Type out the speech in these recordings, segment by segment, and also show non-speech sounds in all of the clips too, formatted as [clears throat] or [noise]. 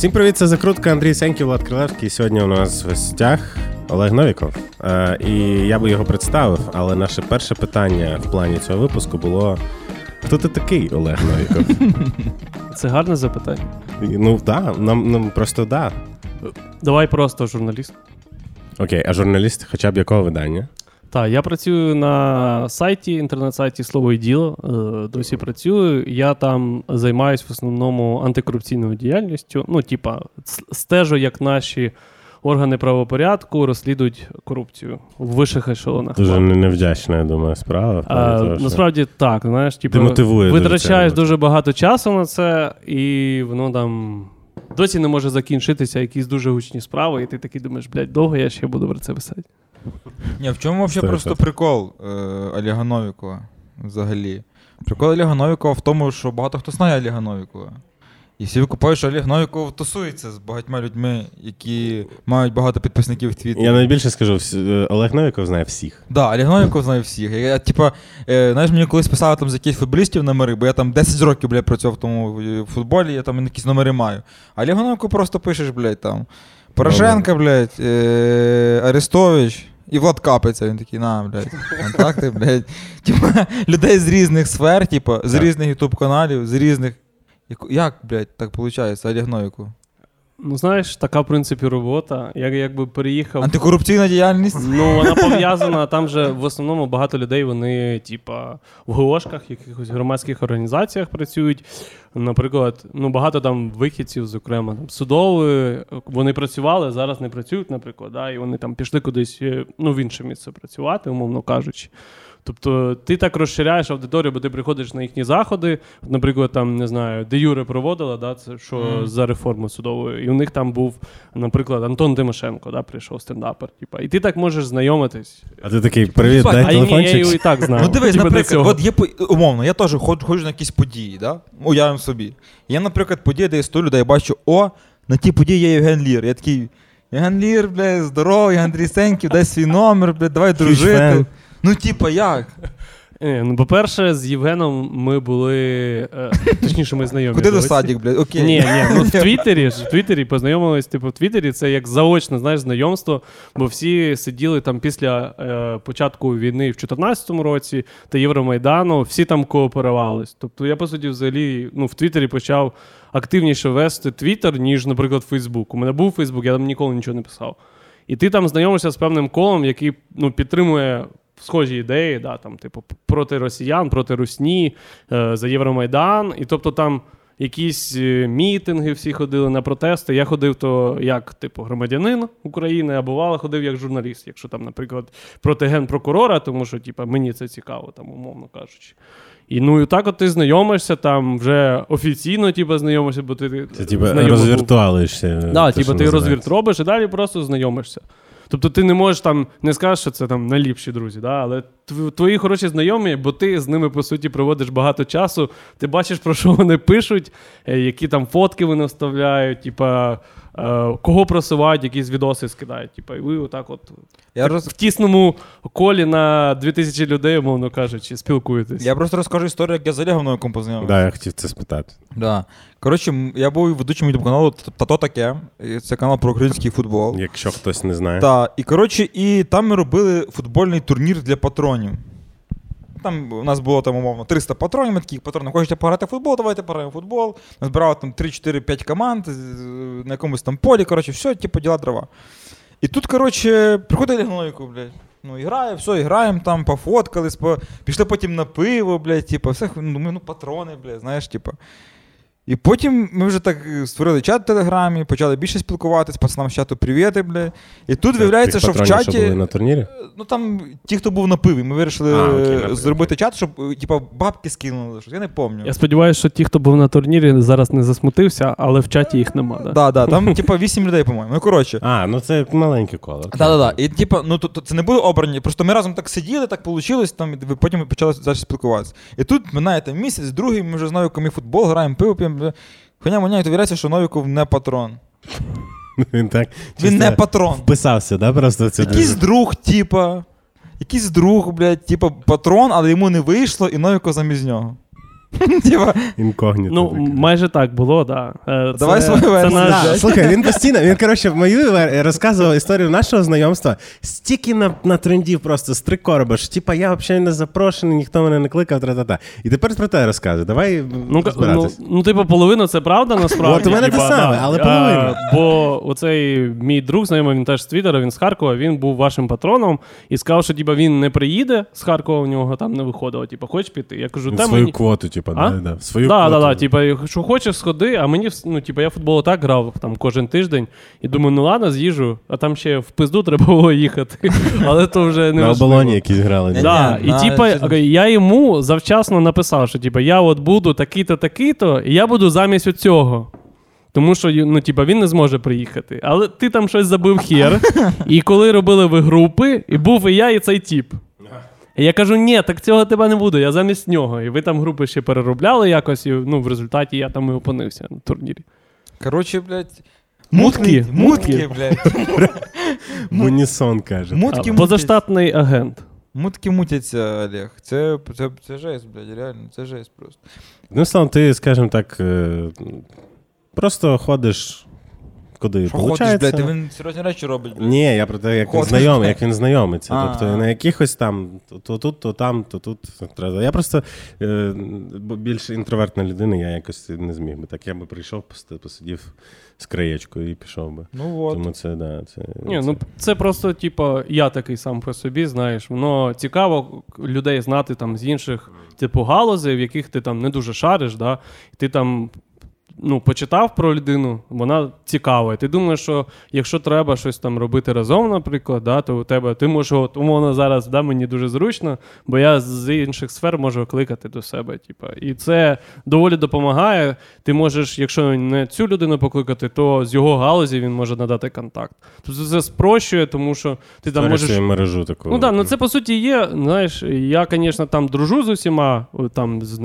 Всім привіт, це закрутка Андрій Сеньків, Влад Крилевський. Сьогодні у нас в гостях Олег Новіков. Е, і я би його представив, але наше перше питання в плані цього випуску було: хто ти такий, Олег Новіков? [laughs] Це гарне запитання. Ну так, нам, нам просто да. Давай просто журналіст. Окей, а журналіст хоча б якого видання? Так, я працюю на сайті, інтернет-сайті Слово і діло. Е, Досі працюю. Я там займаюся в основному антикорупційною діяльністю. Ну, типа, стежу, як наші органи правопорядку розслідують корупцію в вищих ешелонах. Дуже невдячна, я думаю, справа. А, того, що- насправді так, знаєш, типу, дуже витрачаєш це. дуже багато часу на це, і воно там досі не може закінчитися якісь дуже гучні справи, і ти такий думаєш, блядь, довго я ще буду про це писати. Ні, в чому взагалі просто прикол е, Олега Новікова взагалі? Прикол Олега Новікова в тому, що багато хто знає Олега Новікова. І всі викупають, що Олег Новіков тусується з багатьма людьми, які мають багато підписників в Твіттері. Я найбільше скажу, е, Олег Новіков знає всіх. Да, Олег Новіков знає всіх. Я, типа, е, знаєш, мені колись писали там з якихось футболістів номери, бо я там 10 років, блядь, працював в тому е, футболі, я там якісь номери маю. А Олег Новіков просто пишеш, блядь, там. Порошенка, блядь, е, Арестович. І Влад капиться, він такий, на, блядь, контакти, блядь. Типа, людей з різних сфер, типа, з різних ютуб каналів, з різних. Як, блядь, так виходить, Олег Новіков? Ну, знаєш, така, в принципі, робота. Я якби переїхав. Антикорупційна діяльність? Ну, вона пов'язана. Там же в основному багато людей, вони, типа, в ГОшках, якихось громадських організаціях працюють. Наприклад, ну багато там вихідців, зокрема, там судові, вони працювали, зараз не працюють, наприклад, да, і вони там пішли кудись е, ну, в інше місце працювати, умовно кажучи. Тобто ти так розширяєш аудиторію, бо ти приходиш на їхні заходи. Наприклад, там не знаю, де Юре проводила, да, це що Мгм. за реформу судовою. І у них там був, наприклад, Антон Тимошенко, да, прийшов стендапер. Типа, і ти так можеш знайомитись. А ти такий, привіт, дай а ні, я і так знав. Ну дивись, Типа, наприклад, от є по- умовно, я теж ходжу, ходжу на якісь події, да? уявимо собі. Є, наприклад, подія, де я стою людей, бачу, о, на тій події є Євген Лір. Я такий, Євген Лір, бля, здоровий, Андрій Сеньків, дай свій номер, бля, давай дружити. Ну, типа, як? [laughs] Е, ну, по-перше, з Євгеном ми були. Е, точніше, ми знайомі. Куди до садик, блядь, окей. Ні, ні, ну в [laughs] Твіттері ж в Твіттері познайомились, типу, в Твіттері це як заочне знаєш, знайомство, бо всі сиділи там після е, початку війни в 2014 році та Євромайдану, всі там кооперувались. Тобто я, по суті, взагалі ну, в Твіттері почав активніше вести Твіттер, ніж, наприклад, Фейсбук. У мене був Фейсбук, я там ніколи нічого не писав. І ти там знайомишся з певним колом, який ну, підтримує схожі ідеї, да, там, типу, проти росіян, проти русні, е, за Євромайдан. І тобто там якісь е, мітинги всі ходили на протести. Я ходив то як, типу, громадянин України, а бувало ходив як журналіст, якщо там, наприклад, проти генпрокурора, тому що типу, мені це цікаво, там, умовно кажучи. І ну і так от ти знайомишся там вже офіційно, типу, знайомишся, бо ти Це типу розвіртуалишся. Да, типу, ти розвірт робиш і далі просто знайомишся. Тобто ти не можеш там, не скажеш, що це там найліпші друзі, да? але твої хороші знайомі, бо ти з ними, по суті, проводиш багато часу, ти бачиш, про що вони пишуть, е, які там фотки вони вставляють, типа, кого просувають, якісь відоси скидають. Типа, і ви отак от Я, роз... в тісному колі на 2000 людей, умовно кажучи, спілкуєтесь. я просто розкажу історію, як я з Олегом Новиком познайомився. Да, я хотів це спитати. Да. Коротше, я був ведучим ютуб каналу Тато таке. Це канал про український футбол. Якщо хтось не знає. Так, і коротше, і там ми робили футбольний турнір для патронів. Там у нас було там, умовно, 300 патронів, ми такі патрони, хочете пограти в футбол, давайте пограємо в футбол. Назбирали там 3-4-5 команд на якомусь там полі, коротше, все, типу, діла дрова. І тут, коротше, приходить Олег блядь. Ну, і грає, все, граємо там, пофоткались, по... пішли потім на пиво, блядь, типу, все, ну, ну, патрони, блядь, знаєш, типу. І потім ми вже так е, створили чат в Телеграмі, почали більше спілкуватись, пацанам з чату привіти, бля. І тут виявляється, що в чаті. Що були на турнірі? Ну там ті, хто був на пиві, ми вирішили А, окей, е, зробити чат, щоб е, типа бабки скинули. щось, Я не пам'ятаю. Я сподіваюся, що ті, хто був на турнірі, зараз не засмутився, але в чаті їх нема. Да? Да, да, там, типа, вісім людей, по-моєму. Ну, коротше. А, ну це маленьке коло. Так, так, так. І типа, ну то, то це не були обрані. Просто ми разом так сиділи, так вийшло, там, і потім почали далі спілкуватися. І тут минає там місяць, другий, ми вже з Новіком і футбол граємо, пиво п'ємо. Хоча мені то довіряється, що Новіков не патрон. Він так Він не патрон. вписався, да, просто в цю Якийсь друг, типа. Якийсь друг, блядь, типа патрон, але йому не вийшло, і Новіков замість нього. [laughs] Типа, Інкогніто. Ну, майже так було, так. Да. Е, Давай свою версію. наш- Да, слухай, він постійно, він, коротше, мою розказував історію нашого знайомства. Стільки на, на трендів просто з три короба, що типа я взагалі не запрошений, ніхто мене не кликав, тра-та-та. І тепер про те розказуй. Давай Ну, ну, ну, типу, половина це правда насправді. От у мене те саме, але А, половина. бо оцей мій друг, знайомий, він теж з Твіттера, він з Харкова, він був вашим патроном і сказав, що типа, він не приїде з Харкова, у нього там не виходило. Типа, хочеш піти? Я кажу, та свою мені. квоту, типа, А? да, да, свою Да, квоту. да, да, типа, якщо хочеш, сходи, а мені ну, типа, я футбол так грав там кожен тиждень, і думаю, ну ладно, з'їжджу, а там ще в пизду треба було їхати. [laughs] Але то вже не на оболоні якісь грали. Да, і типа я йому завчасно написав, що типа я от буду такий-то, такий-то, і я буду замість цього. Тому що ну, типа, він не зможе приїхати. Але ти там щось забив хер. [laughs] І коли робили ви групи, і був і я, і цей тіп. І я кажу, ні, так цього тебе не буде, я замість нього. І ви там групи ще переробляли якось, і ну, в результаті я там і опинився на турнірі. коротше, блядь. Мутки, Мутки, блядь. [laughs] В унісон каже. Мутки, позаштатний агент. Мутки мутяться, Олег. Це, це, це жесть, блядь, реально, це жесть просто. Ну, словом, ти, скажімо так, е, просто ходиш куди Що ходиш, блядь, він серйозні речі робить. блядь. Ні, я про те, як він Ходиш, знайомий, як він знайомиться. А, тобто на якихось там то тут, то там, то тут. треба. Я просто е, бо більш інтровертна людина, я якось не зміг би. Так я би прийшов, поси- посидів з краєчкою і пішов би. Ну от. Тому це, да, це, Ні, це. ну це просто, типу, я такий сам по собі, знаєш. Воно цікаво людей знати там з інших, типу, галузей, в яких ти там не дуже шариш, да? і ти там. Ну, почитав про людину, вона цікава. І ти думаєш, що якщо треба щось там робити разом, наприклад, да, то у тебе ти можеш, от, умовно, зараз да, мені дуже зручно, бо я з інших сфер можу кликати до себе. Типу. І це доволі допомагає. Ти можеш, якщо не цю людину покликати, то з його галузі він може надати контакт. Тобто це спрощує, тому що ти там можеш. мережу таку. Ну так, ну це по суті є. Знаєш, я, звісно, там дружу з усіма, там з,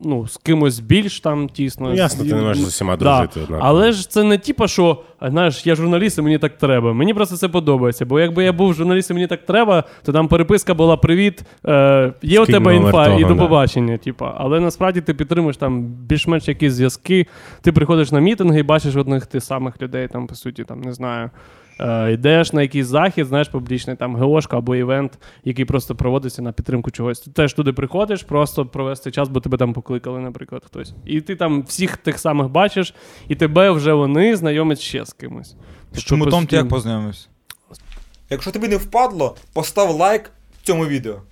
ну, з кимось більш там тісно. Ну, ясно, ти не можеш з усіма дружити. Да. Але ж це не типа, що знаєш, я журналіст, і мені так треба. Мені просто це подобається. Бо якби я був журналістом, мені так треба, то там переписка була привіт, е, є у тебе інфа того, і до побачення. Типа. Але насправді ти підтримуєш там більш-менш якісь зв'язки. Ти приходиш на мітинги і бачиш одних тих самих людей, там, по суті, там, не знаю. Е, йдеш на якийсь захід, знаєш, публічний там ГОшка або івент, який просто проводиться на підтримку чогось. Ти теж туди приходиш, просто провести час, бо тебе там покликали, наприклад, хтось. І ти там всіх тих самих бачиш, і тебе вже вони знайомять ще з кимось. З Тобто чому Том ти як познайомився? Якщо тобі не впадло, постав лайк цьому відео.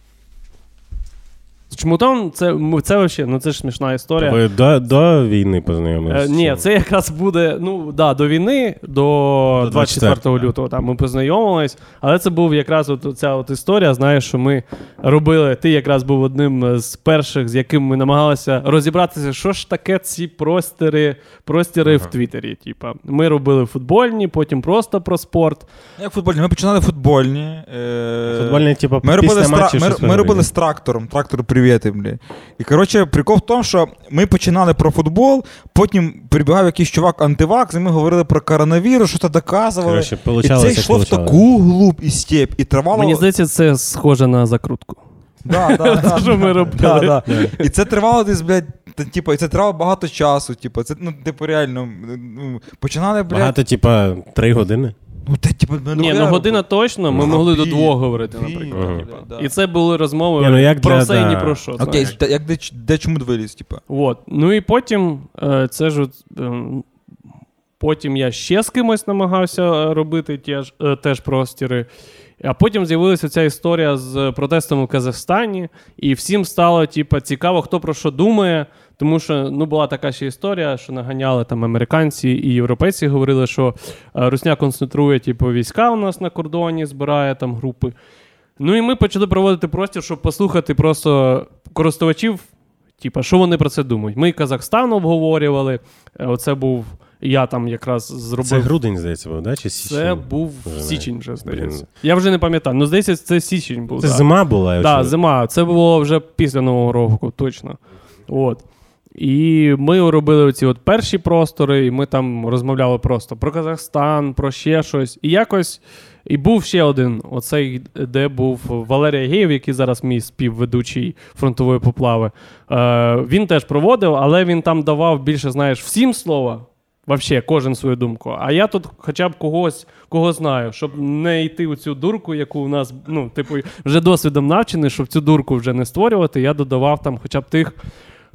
З Чмутом це, це взагалі, ну це ж смішна історія. Ви до, до війни познайомилися? Е, ні, це якраз буде ну да, до війни, до, До 24 24-го, лютого. Там ми познайомились, але це був якраз от ця от історія. Знаєш, що ми робили. Ти якраз був одним з перших, з яким ми намагалися розібратися, що ж таке ці простіри, простіри в Твіттері. Типа, ми робили футбольні, потім просто про спорт. Як футбольні? Ми починали футбольні. Е... Футбольні, типу, Ми робили, після з ми, ми робили робили? з трактором. Трактор привіти, бля. І коротше, прикол в тому, що ми починали про футбол, потім прибігав якийсь чувак антивакс, і ми говорили про коронавірус, що то доказували. Коротше, і це йшло в таку глуб і степь, і тривало. Мені здається, це схоже на закрутку. Да, да, [laughs] да, що ми робили. Да, да. І це тривало десь, блядь, та, типу, і це тривало багато часу. Типу, це, ну, типу, реально, ну, починали, блядь. Багато, типа, три години. Ну, те, типу, ми Ні, ну година точно, ми Ну, могли до двох говорити, наприклад. Ага. типа. да. І це були розмови Ні, ну, як про для- все і ні да. про що. Окей, знаєш. та- як де, де чому виліз, типу. От. Ну і потім е, це ж. от, ем, Потім я ще з кимось намагався е, робити теж, е, теж простіри. А потім з'явилася ця історія з протестом у Казахстані, і всім стало типу, цікаво, хто про що думає. Тому що ну, була така ще історія, що наганяли там американці і європейці говорили, що е, Русня концентрує типу, війська у нас на кордоні, збирає там групи. Ну і ми почали проводити простір, щоб послухати просто користувачів, типа, що вони про це думають. Ми Казахстан обговорювали. е, Оце був. Я там якраз зробив. Це грудень, здається, був, да? Чи січень? Це був Вже січень, вже здається. Я вже не пам'ятаю. Ну, здається, це січень був. Це да. зима була. Так, якщо- зима. Це було вже після Нового року, точно. От. І ми робили оці от перші простори, і ми там розмовляли просто про Казахстан, про ще щось. І якось. І був ще один, оцей, де був Валерій Геєв, який зараз мій співведучий фронтової поплави. Е, Він теж проводив, але він там давав більше, знаєш, всім слова. Вообще, кожен свою думку. А я тут хоча б когось, кого знаю, щоб не йти у цю дурку, яку у нас, ну, типу, вже досвідом навчений, щоб цю дурку вже не створювати, я додавав там хоча б тих,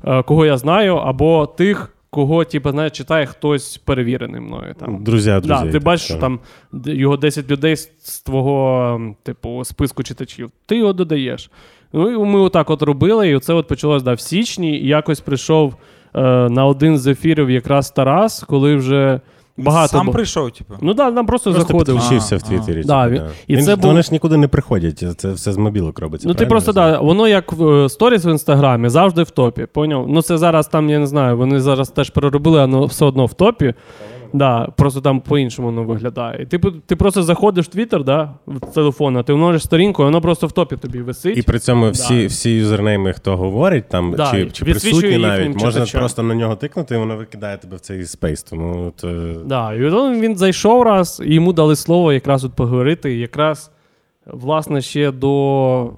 кого я знаю, або тих, кого, типу, знаєш, читає хтось перевірений мною. Там. Друзі, друзі. Да, ти бачиш, що там його 10 людей з з твого типу, списку читачів. Ти його додаєш. Ну і ми отак от робили, і це от почалось да, в січні, і якось прийшов е, на один з ефірів якраз Тарас, коли вже багато. Сам бу- прийшов, типу. Ну так, да, нам просто, Просто заходив. підключився в Твіттері. а. Да, типу, він- і Він це був- Вони ж нікуди не приходять, це все з мобілок робиться. Ну, ти просто так, да, воно як в е, сторіс в інстаграмі завжди в топі. Поняв? Ну це зараз там, я не знаю, вони зараз теж переробили, а воно все одно в топі. Да, просто там по-іншому воно виглядає. І ти, ти просто заходиш в Твіттер, да, в телефон, а ти множиш сторінку, і воно просто в топі тобі висить. І при цьому всі, Да. всі юзернейми, хто говорить, там Да, чи, чи присутні навіть, можна читачам. просто на нього тикнути, і воно викидає тебе в цей спейс. Тому от, е, Да, і от він зайшов раз, і йому дали слово якраз от поговорити. Якраз, власне, ще до,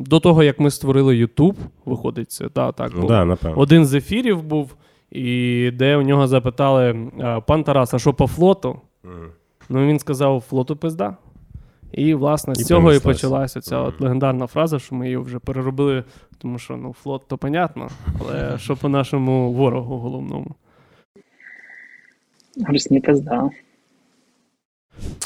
до того, як ми створили YouTube, виходить це. Да, так, ну да. Один з ефірів був, і де у нього запитали: пан Тарас, а що по флоту? Ну він сказав: флоту пизда. І, власне, з І цього і почалася ця от легендарна фраза, що ми її вже переробили, тому що ну, флот то понятно, але [laughs] що по нашому ворогу головному. Русні пизда.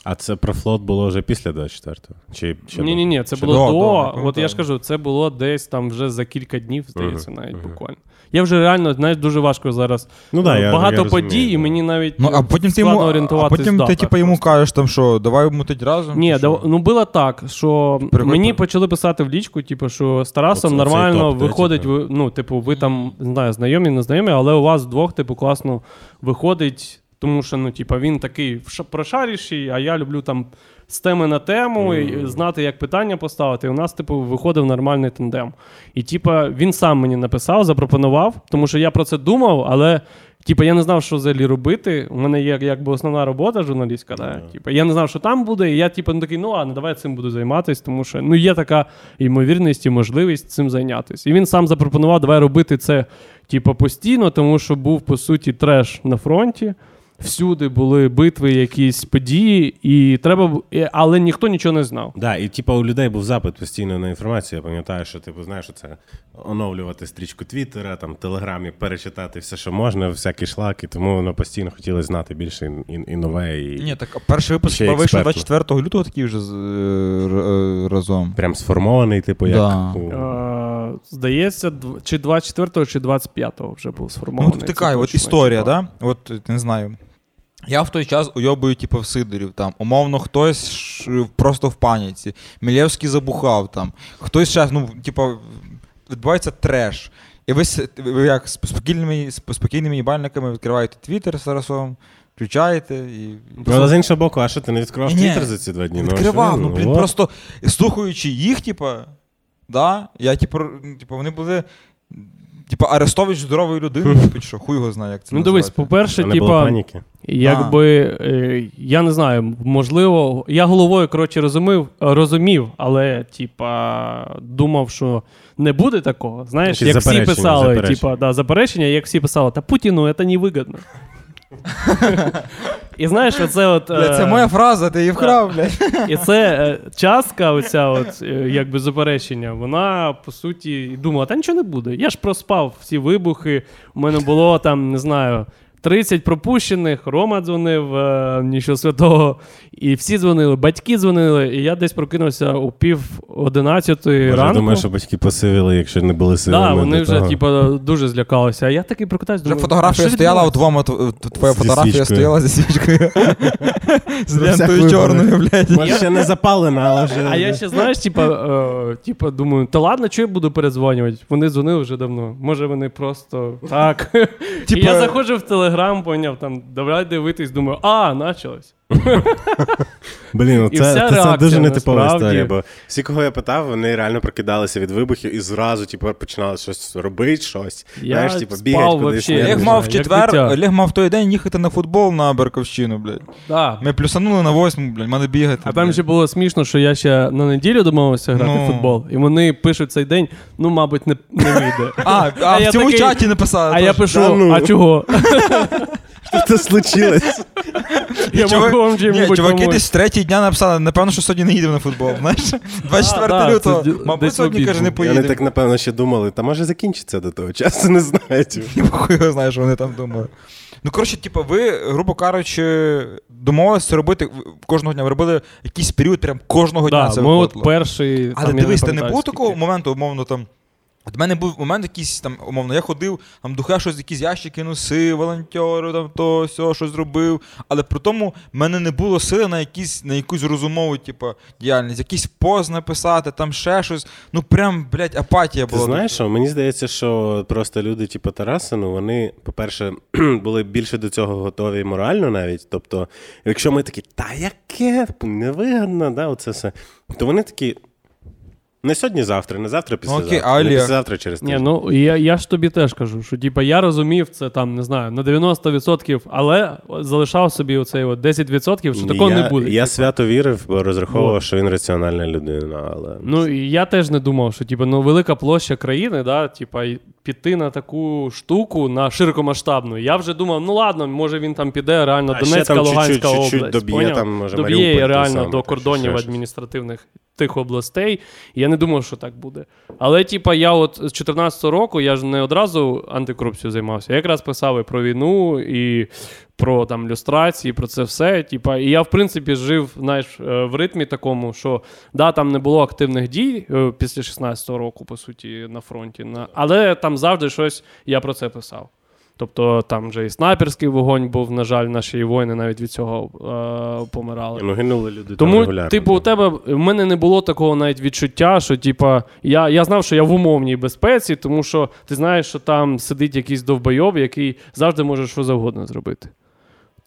А це про флот було вже після 24-го? Чи, чи Ні, ні, ні, це Ще було до, до. от я ж кажу, це було десь там вже за кілька днів, здається, навіть мгм. буквально. Я вже реально, знаєш, дуже важко зараз. Ну, да, я, Багато я подій, розумію, і мені навіть Ну, а потім ти складно йому, а потім ти, типу, йому кажеш, там, що давай мутить разом. Ні, чи да, ну було так, що Приходь мені почали писати в лічку, типу, що з Тарасом Оце- нормально топ, виходить, типу? ви, ну, типу, ви там, не знаю, знайомі, не знайомі, але у вас двох, типу, класно виходить, тому що, ну, типу, він такий прошаріший, а я люблю там з теми на тему, і знати, як питання поставити. І у нас, типу, виходив нормальний тандем. І, типу, він сам мені написав, запропонував, тому що я про це думав, але. Типу, я не знав, що взагалі робити. У мене є якби основна робота журналістська. Да? Типу, я не знав, що там буде, і я типу, ну, такий, ну ладно, давай цим буду займатися, тому що ну, є така ймовірність і можливість цим зайнятися. І він сам запропонував, давай робити це типу, постійно, тому що був, по суті, треш на фронті. Всюди були битви, якісь події, і треба, але ніхто нічого не знав. Да, і типу у людей був запит постійно на інформацію. Я пам'ятаю, що типу, знаєш, це оновлювати стрічку Твіттера, там Телеграмі, перечитати все, що можна, всякі шлаки, тому воно постійно хотілося знати більше і, і, і нове, і Ні, так перший випуск вийшов експертно. 24 лютого такий вже з- е, е, разом. прям сформований, типу, як Да. у- Е, здається, чи 24-го, чи 25-го вже був Ну, сформований. от Це така от історія, да? От не знаю. Я в той час уйобую, типу, в Сидорів там. Умовно, хтось ш- просто в паніці. Мілєвський забухав там. Хтось зараз, ну, типу, відбувається треш. І ви, ви як з спокійними, спокійними їбальниками відкриваєте Твіттер з Тарасом, включаєте і. Ну, але з іншого боку, а що ти не відкривав Твіттер за ці два дні? Відкривав, що, ну, блін, просто слухаючи їх, типа, да, я, типу, типу, вони були. Типа, Арестович здорової людини, типу, що хуй його знає, як це Ну дивись, по-перше, не було типа, паніки. якби е, я не знаю, можливо, я головою коротше розумів, розумів, але типа думав, що не буде такого. Знаєш, Якісь як всі заперечення, писали, заперечення. типа, да, заперечення, як всі писали, та Путіну це не вигідно. І знаєш, оце от. Бля, це е, моя фраза, ти її вкрав, блядь. І це е, частка, оця от, е, якби заперечення, вона по суті думала, та нічого не буде. Я ж проспав всі вибухи. У мене було там, не знаю. 30 пропущених, Рома дзвонив, е, нічого святого, і всі дзвонили, батьки дзвонили, і я десь прокинувся у пів одинадцятої Може, ранку. думаю, що батьки посивили, якщо не були силами. да, вони вже того. типу, дуже злякалися. А я такий прокидаюсь, Вже думаю, фотографія «А що стояла відбувається?» вдома, т- т- твоя Зі фотографія свічкою. стояла зі свічкою. З лентою чорною, блядь. Може, ще не запалена, але вже. А я ще, знаєш, типа, е, типа, думаю, та ладно, чого я буду передзвонювати? Вони дзвонили вже давно. Може, вони просто так. І Типа- я заходжу в Телеграм, поняв, там, давай дивитись, думаю, а, началось. [laughs] Блін, ну це, це, це дуже нетипова насправді. історія, бо всі, кого я питав, вони реально прокидалися від вибухів і зразу, типу, починали щось робити, щось. Я Знаєш, типу, спав бігать кудись. Олег мав в четвер. Олег мав в той день їхати на футбол на Берковщину, блядь. Да. Ми плюсанули на восьму, блядь, мене бігати. А там ще було смішно, що я ще на неділю домовився грати Ну. в футбол, і вони пишуть цей день, ну, мабуть, не, не вийде. А, а, я в цьому такий- чаті написали. А я пишу, Да ну. а чого? [laughs] Що це случилось? Я Чувак- можу вам Ні, чим-небудь чуваки помочь. десь в третій дня написали, напевно, що сьогодні не їдемо на футбол. [laughs] Знаєш? 24 да, лютого. це д- Мабуть, десь сьогодні каже, не поїдемо. Вони так, напевно, ще думали, та може закінчиться до того часу, не знаю. [laughs] типу. Хуй його знає, що вони там думали. Ну, коротше, типу, ви, грубо кажучи, домовилися робити в- кожного дня. Ви робили якийсь період, прям кожного дня Да, це ми от перший. Але там, я дивись, ти не пам'ятаю, було скільки. такого моменту, умовно там. От в мене був момент якийсь там, умовно, я ходив, там духе щось, якісь ящики носив, волонтеру, там то, сьо, щось зробив. Але при тому в мене не було сили на якісь, на якусь розумову, типу, діяльність, якийсь пост написати, там ще щось. Ну прям, блядь, апатія Ти була. знаєш, що мені здається, що просто люди, типу Тараса, ну вони, по-перше, [clears throat] були більше до цього готові морально навіть. Тобто, якщо ми такі, та яке невигодно, да, оце все, то вони такі. Не сьогодні, завтра, не завтра, післязавтра. окей, а не післязавтра через Ні, тиждень. ну я, я ж тобі теж кажу, що типа я розумів це там, не знаю, на 90%, але залишав собі оцей от 10%, що такого я, не буде. Я свято вірив, бо розраховував, Вот. що він раціональна людина, але. Ну і я теж не думав, що типа, ну, велика площа країни, да, типа, і піти на таку штуку на широкомасштабну. Я вже думав, ну ладно, може він там піде реально А ще Донецька, там Луганська чуть-чуть- чуть-чуть область. доб'є поняв? там, може, доб'є Маріуполь той реально самий, до кордонів щось. адміністративних тих областей. І я не думав, що так буде. Але, типа, я от з 2014 року я ж не одразу антикорупцією займався. Я якраз писав і про війну, і про там люстрації, про це все. Типа, і я, в принципі, жив знаєш, е, в ритмі такому, що да, там не було активних дій е, після 16-го року, по суті, на фронті. На... Але там завжди щось я про це писав. Тобто там вже і снайперський вогонь був, на жаль, наші воїни навіть від цього е, помирали. Ну, гинули люди там Тому, регулярно. типу, у тебе в мене не було такого навіть відчуття, що типа, я, я знав, що я в умовній безпеці, тому що ти знаєш, що там сидить якийсь довбойов, який завжди може що завгодно зробити.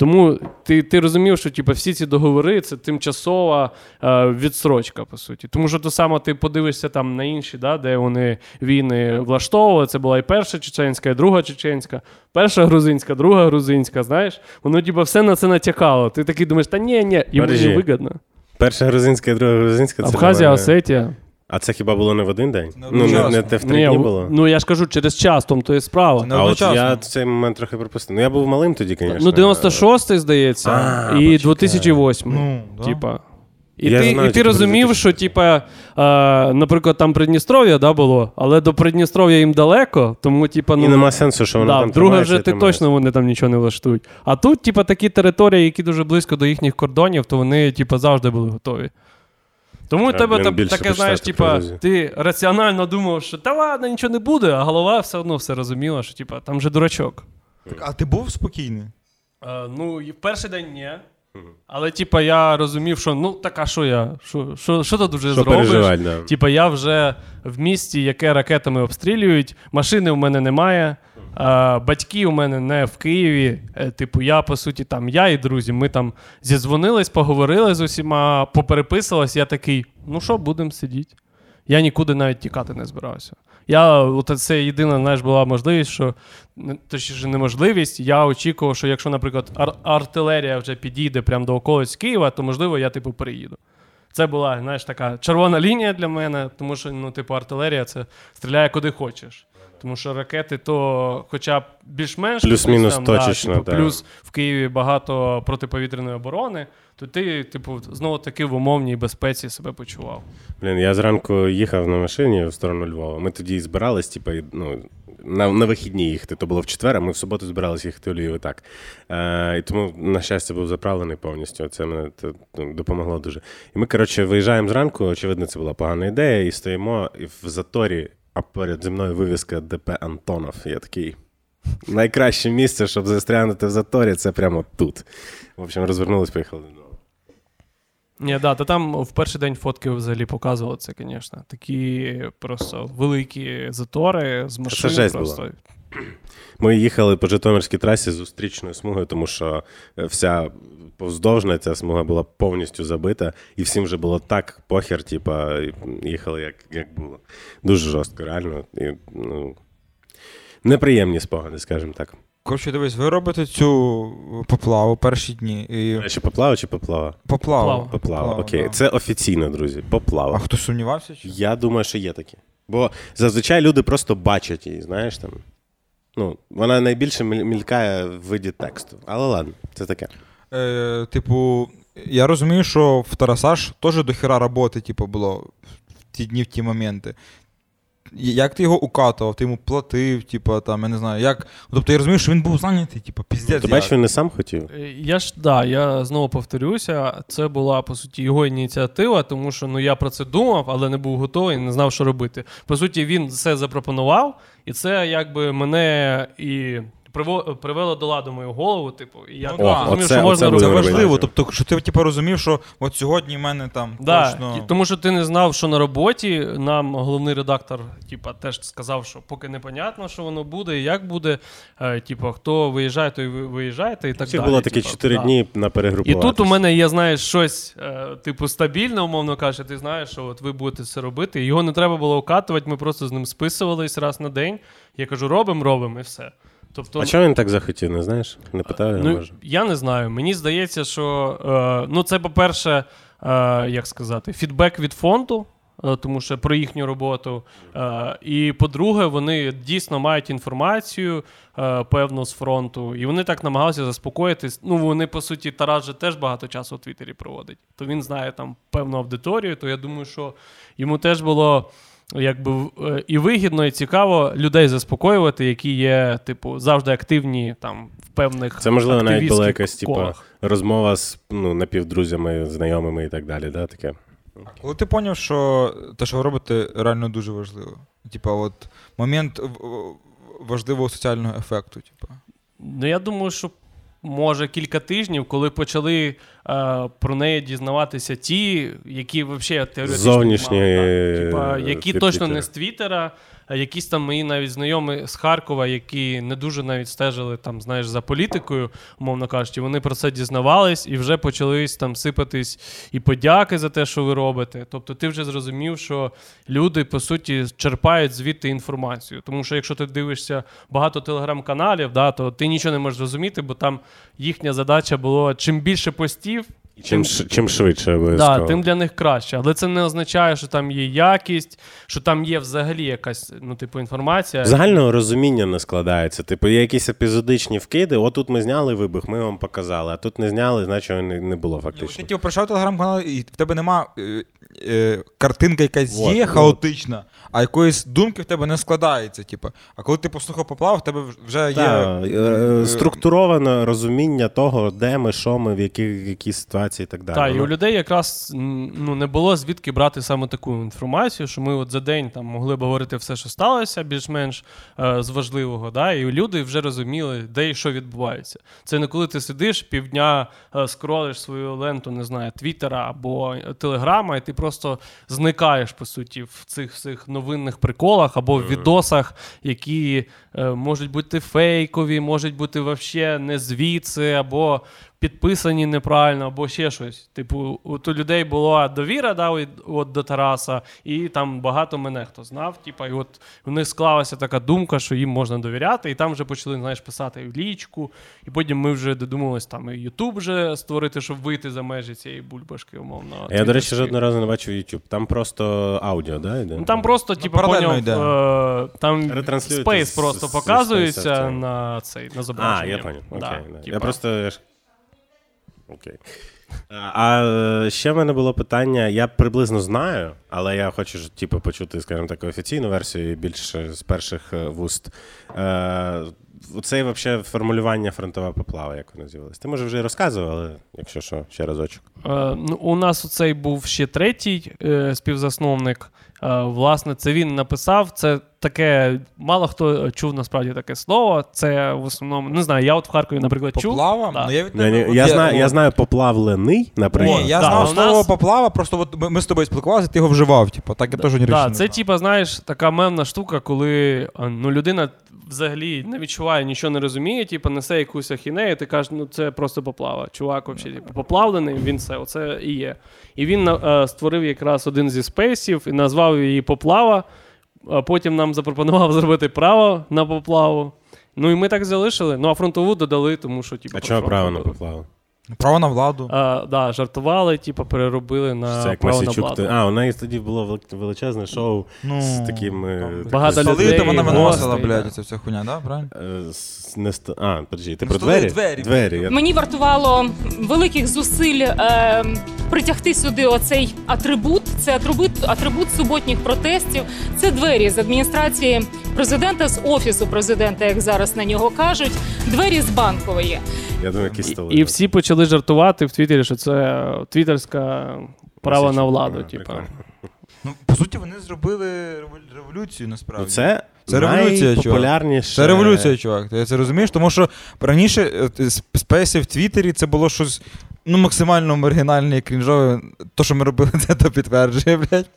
Тому ти, ти розумів, що типу, всі ці договори це тимчасова е, відстрочка, по суті. Тому що то саме ти подивишся там на інші, да, де вони війни влаштовували. Це була і перша чеченська, і друга чеченська, перша грузинська, друга грузинська. Знаєш, воно типу, все на це натякало. Ти такий думаєш, та ні, ні, Подожди. не вигідно. Перша грузинська, друга грузинська. це Абхазія. Осетія. А це хіба було не в один день? Не ну, не, не те в три дні було. Ну я ж кажу, через час, тому то є справа. Не а от я цей момент трохи пропустив. Ну я був малим тоді, звісно. Ну, 96-й, здається, А, і почекай. 2008. Ну, да. Типа. І Я ти, знаю, і ти розумів, про що, типа, е, наприклад, там Придністров'я да, було, але до Придністров'я їм далеко, тому, типа, ну. І нема сенсу, що воно да, там друге вже ти точно вони там нічого не влаштують. А тут, типа, такі території, які дуже близько до їхніх кордонів, то вони, типа, завжди були готові. Тому у тебе там, таке, знаєш, типа, ти раціонально думав, що та ладно, нічого не буде, а голова все одно все розуміла, що типа, там же дурачок. Так, а ти був спокійний? Е, ну, і в перший день ні. Але, типа, я розумів, що ну так, а що я? Що, що, що тут вже Що зробиш? да. Типа, я вже в місті, яке ракетами обстрілюють, машини у мене немає, батьки у мене не в Києві. Е, типу, я, по суті, там, я і друзі, ми там зідзвонились, поговорили з усіма, попереписувались, я такий, ну що, будемо сидіти. Я нікуди навіть тікати не збирався. Я, от це єдина знаєш, була можливість, що точніше неможливість. Я очікував, що якщо, наприклад, ар- артилерія вже підійде прямо до околиць Києва, то можливо я типу приїду. Це була, знаєш, така червона лінія для мене, тому що ну, типу, артилерія це стріляє куди хочеш. Тому що ракети, то хоча б більш-менш Плюс-мінус там, точечно, типу, да. плюс в Києві багато протиповітряної оборони, то ти, типу, знову таки в умовній безпеці себе почував. Блін, я зранку їхав на машині в сторону Львова. Ми тоді збирались, типу, ну, на, на вихідні їхати. То було в четвер, а ми в суботу збиралися їхати у Львів і так. Е, і тому, на щастя, був заправлений повністю. Це мене то, ну, допомогло дуже. І ми, коротше, виїжджаємо зранку. Очевидно, це була погана ідея, і стоїмо і в заторі, а перед зі мною вивіска ДП Антонов. Я такий. Найкраще місце, щоб застрягнути в заторі, це прямо тут. В общем, розвернулись, поїхали додому. Ні, да, та там в перший день фотки взагалі показували це, звісно. Такі просто великі затори з машин. жесть просто. була. Ми їхали по Житомирській трасі з зустрічною смугою, тому що е, вся повздовжна ця смуга була повністю забита, і всім вже було так похер, типа, їхали як, як було. Дуже жорстко, реально. І, ну, неприємні спогади, скажімо так. Коротше, дивись, ви робите цю поплаву перші дні. І... Чи поплава, чи поплава? Поплаву. Поплава. Поплава, окей. да. Це офіційно, друзі. А хто сумнівався? Чи? Я думаю, що є такі. Бо зазвичай люди просто бачать її, знаєш там. Ну, вона найбільше міль- мількає в виді тексту. Але ладно, це таке. Е, типу, я розумію, що в Тарасаш теж до хіра роботи, типу, було в ті дні, в ті моменти. Як ти його укатував, ти йому платив, типу, там, я не знаю, як. Тобто я розумію, що він був зайнятий, типу, піздець. Ти бачиш, він не сам хотів. Е, Я ж да, я знову повторюся. Це була по суті його ініціатива, тому що ну я про це думав, але не був готовий, не знав, що робити. По суті, він все запропонував, і це якби мене і привело до ладу мою голову. Типу, і я Ну, так да. зрозумів, оце- що можна оце Це важливо. Тобто, що ти типу, розумів, що от сьогодні в мене там Да, точно. тому що ти не знав, що на роботі. Нам головний редактор, типа, теж сказав, що поки непонятно, що воно буде і як буде. Е, типа, хто виїжджає, той ви- виїжджаєте і так Всіх далі. було такі типа, 4 да. дні на І тут у мене є, знаєш, щось, е, типу, стабільне, умовно кажучи, ти знаєш, що от ви будете це робити. Його не треба було окатувати, ми просто з ним списувались раз на день. Я кажу, робимо, робимо, і все. Тобто, А чого він так захотів, не знаєш? Не питаю, ну, може. я не знаю. Мені здається, що е, ну, це, по-перше, е, як сказати, фідбек від фонду. е, Тому що про їхню роботу. Е, і по-друге, вони дійсно мають інформацію е, певну з фронту, і вони так намагалися заспокоїтись. Ну, вони, по суті, Тарас же теж багато часу у Твіттері проводить. То він знає там певну аудиторію, то я думаю, що йому теж було. Якби е, і вигідно, і цікаво людей заспокоювати, які є, типу, завжди активні там в певних Це, можливо, навіть була якась, колах. розмова з ну, напівдрузями, знайомими і так далі, да, таке. Коли ти зрозумів, що те, що ви робите, реально дуже важливо. Типа, от момент важливого соціального ефекту. Типа. Ну, я думаю, що може кілька тижнів, коли почали е, про неї дізнаватися ті, які взагалі теоретично Зовнішні, мали. Типа, е, які від точно не з Твіттера, якісь там мої навіть знайомі з Харкова, які не дуже навіть стежили там, знаєш, за політикою, умовно кажучи, вони про це дізнавались і вже почались там сипатись і подяки за те, що ви робите. Тобто ти вже зрозумів, що люди по суті черпають звідти інформацію. Тому що якщо ти дивишся багато телеграм-каналів, да, то ти нічого не можеш зрозуміти, бо там їхня задача була чим більше постів. І чим, чим швидше Да, тим для них краще. Але це не означає, що там є якість, що там є взагалі якась ну, типу, інформація. Загального розуміння не складається. Типу, є якісь епізодичні вкиди. Отут ми зняли вибух, ми вам показали, а тут не зняли, значить не, не було Ти фактично. типу, прийшов телеграм-канал, і в тебе нема е, е, картинка якась Вот, є вот. хаотична, а якоїсь думки в тебе не складається. Типу. А коли ти послухав поплав, в тебе вже є. Е, структуроване розуміння того, де ми, що ми, в які, в які ситуації і так далі. Так, і у людей якраз ну, не було звідки брати саме таку інформацію, що ми от за день там могли б говорити все, що сталося, більш-менш е, з важливого. Да? І люди вже розуміли, де і що відбувається. Це не коли ти сидиш півдня, е, скролиш свою ленту, не знаю, Твіттера або Телеграма, і ти просто зникаєш, по суті, в цих всіх новинних приколах або в відосах, які е, можуть бути фейкові, можуть бути вообще не звідси, або підписані неправильно, або ще щось. Типу, от у людей була довіра да, от до Тараса, і там багато мене хто знав. Типу, і от у них склалася така думка, що їм можна довіряти, і там вже почали знаєш, писати в лічку. І потім ми вже додумались там і Ютуб вже створити, щоб вийти за межі цієї бульбашки, умовно. Я, до речі, жодного разу не бачив YouTube. Там просто аудіо, да, йде? Ну, там просто, типу, паралельно поняв, йде. е, там спейс просто з- з показується на цей на зображення. А, я понял. Окей. Да, да. Я просто. я ж- Окей. А, ще в мене було питання. Я приблизно знаю, але я хочу типу, почути, скажімо так, офіційну версію більше з перших е, вуст. Е, Оце взагалі формулювання фронтова поплава, як воно з'явилось. Ти може вже і розказував, якщо що, ще разочок. Е, ну, у нас оцей був ще третій е, співзасновник. Власне, це він написав. Це таке, мало хто чув насправді таке слово. Це в основному, не знаю, я от в Харкові, наприклад, чув. Поплава? Да. Ну, я, від Я, тебе- я, я, знаю, я знаю поплавлений, наприклад. Ні, я Да, знав слово нас- поплава, просто от ми, ми з тобою спілкувалися, ти його вживав. Типу, так я теж не рішив. Да, це, типа, знаєш, така мемна штука, коли ну, людина взагалі не відчуває, нічого не розуміє, типу, несе якусь ахінею, ти кажеш, ну це просто поплава. Чувак, взагалі, типу, поплавлений, він це, оце і є. І він е, створив якраз один зі спейсів і назвав її поплава. А потім нам запропонував [laughs] зробити право на поплаву. Ну і ми так залишили. Ну а фронтову додали, тому що типу, А чого право на поплаву? Право на владу. А, да, жартували, типу, переробили на Це як право на владу. А, у неї тоді було величезне шоу Ну, з таким. е, там, Багато столи людей, вона виносила, блядь, це вся хуйня, да? Правильно? е, не ст- А, подожди, ти про двері? двері. Двері. Я... Мені вартувало великих зусиль е, притягти сюди оцей атрибут. Це атрибут, атрибут суботніх протестів. Це двері з адміністрації президента, з офісу президента, як зараз на нього кажуть. Двері з банкової. Я думаю, які столи. І, і всі почали жартувати в Твіттері, що це твіттерська право на владу. Типу. Ну, по суті, вони зробили революцію, насправді. Ну, це, Це революція, чувак. Це революція, чувак. Ти це розумієш? Тому що раніше е, с- спейси в Твіттері це було щось ну, максимально маргінальне і крінжове. То, що ми робили, [laughs] це то підтверджує, блядь.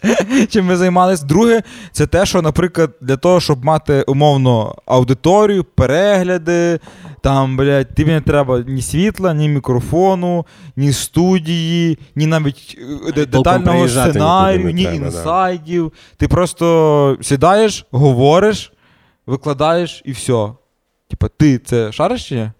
Чим ми займались. Друге, це те, що, наприклад, для того, щоб мати умовно аудиторію, перегляди, там, блядь, тобі не треба ні світла, ні мікрофону, ні студії, ні навіть е, детального сценарію, ні треба, да. інсайдів. Ти просто сідаєш, говориш, викладаєш і все. Типа, ти це шариш чи ні?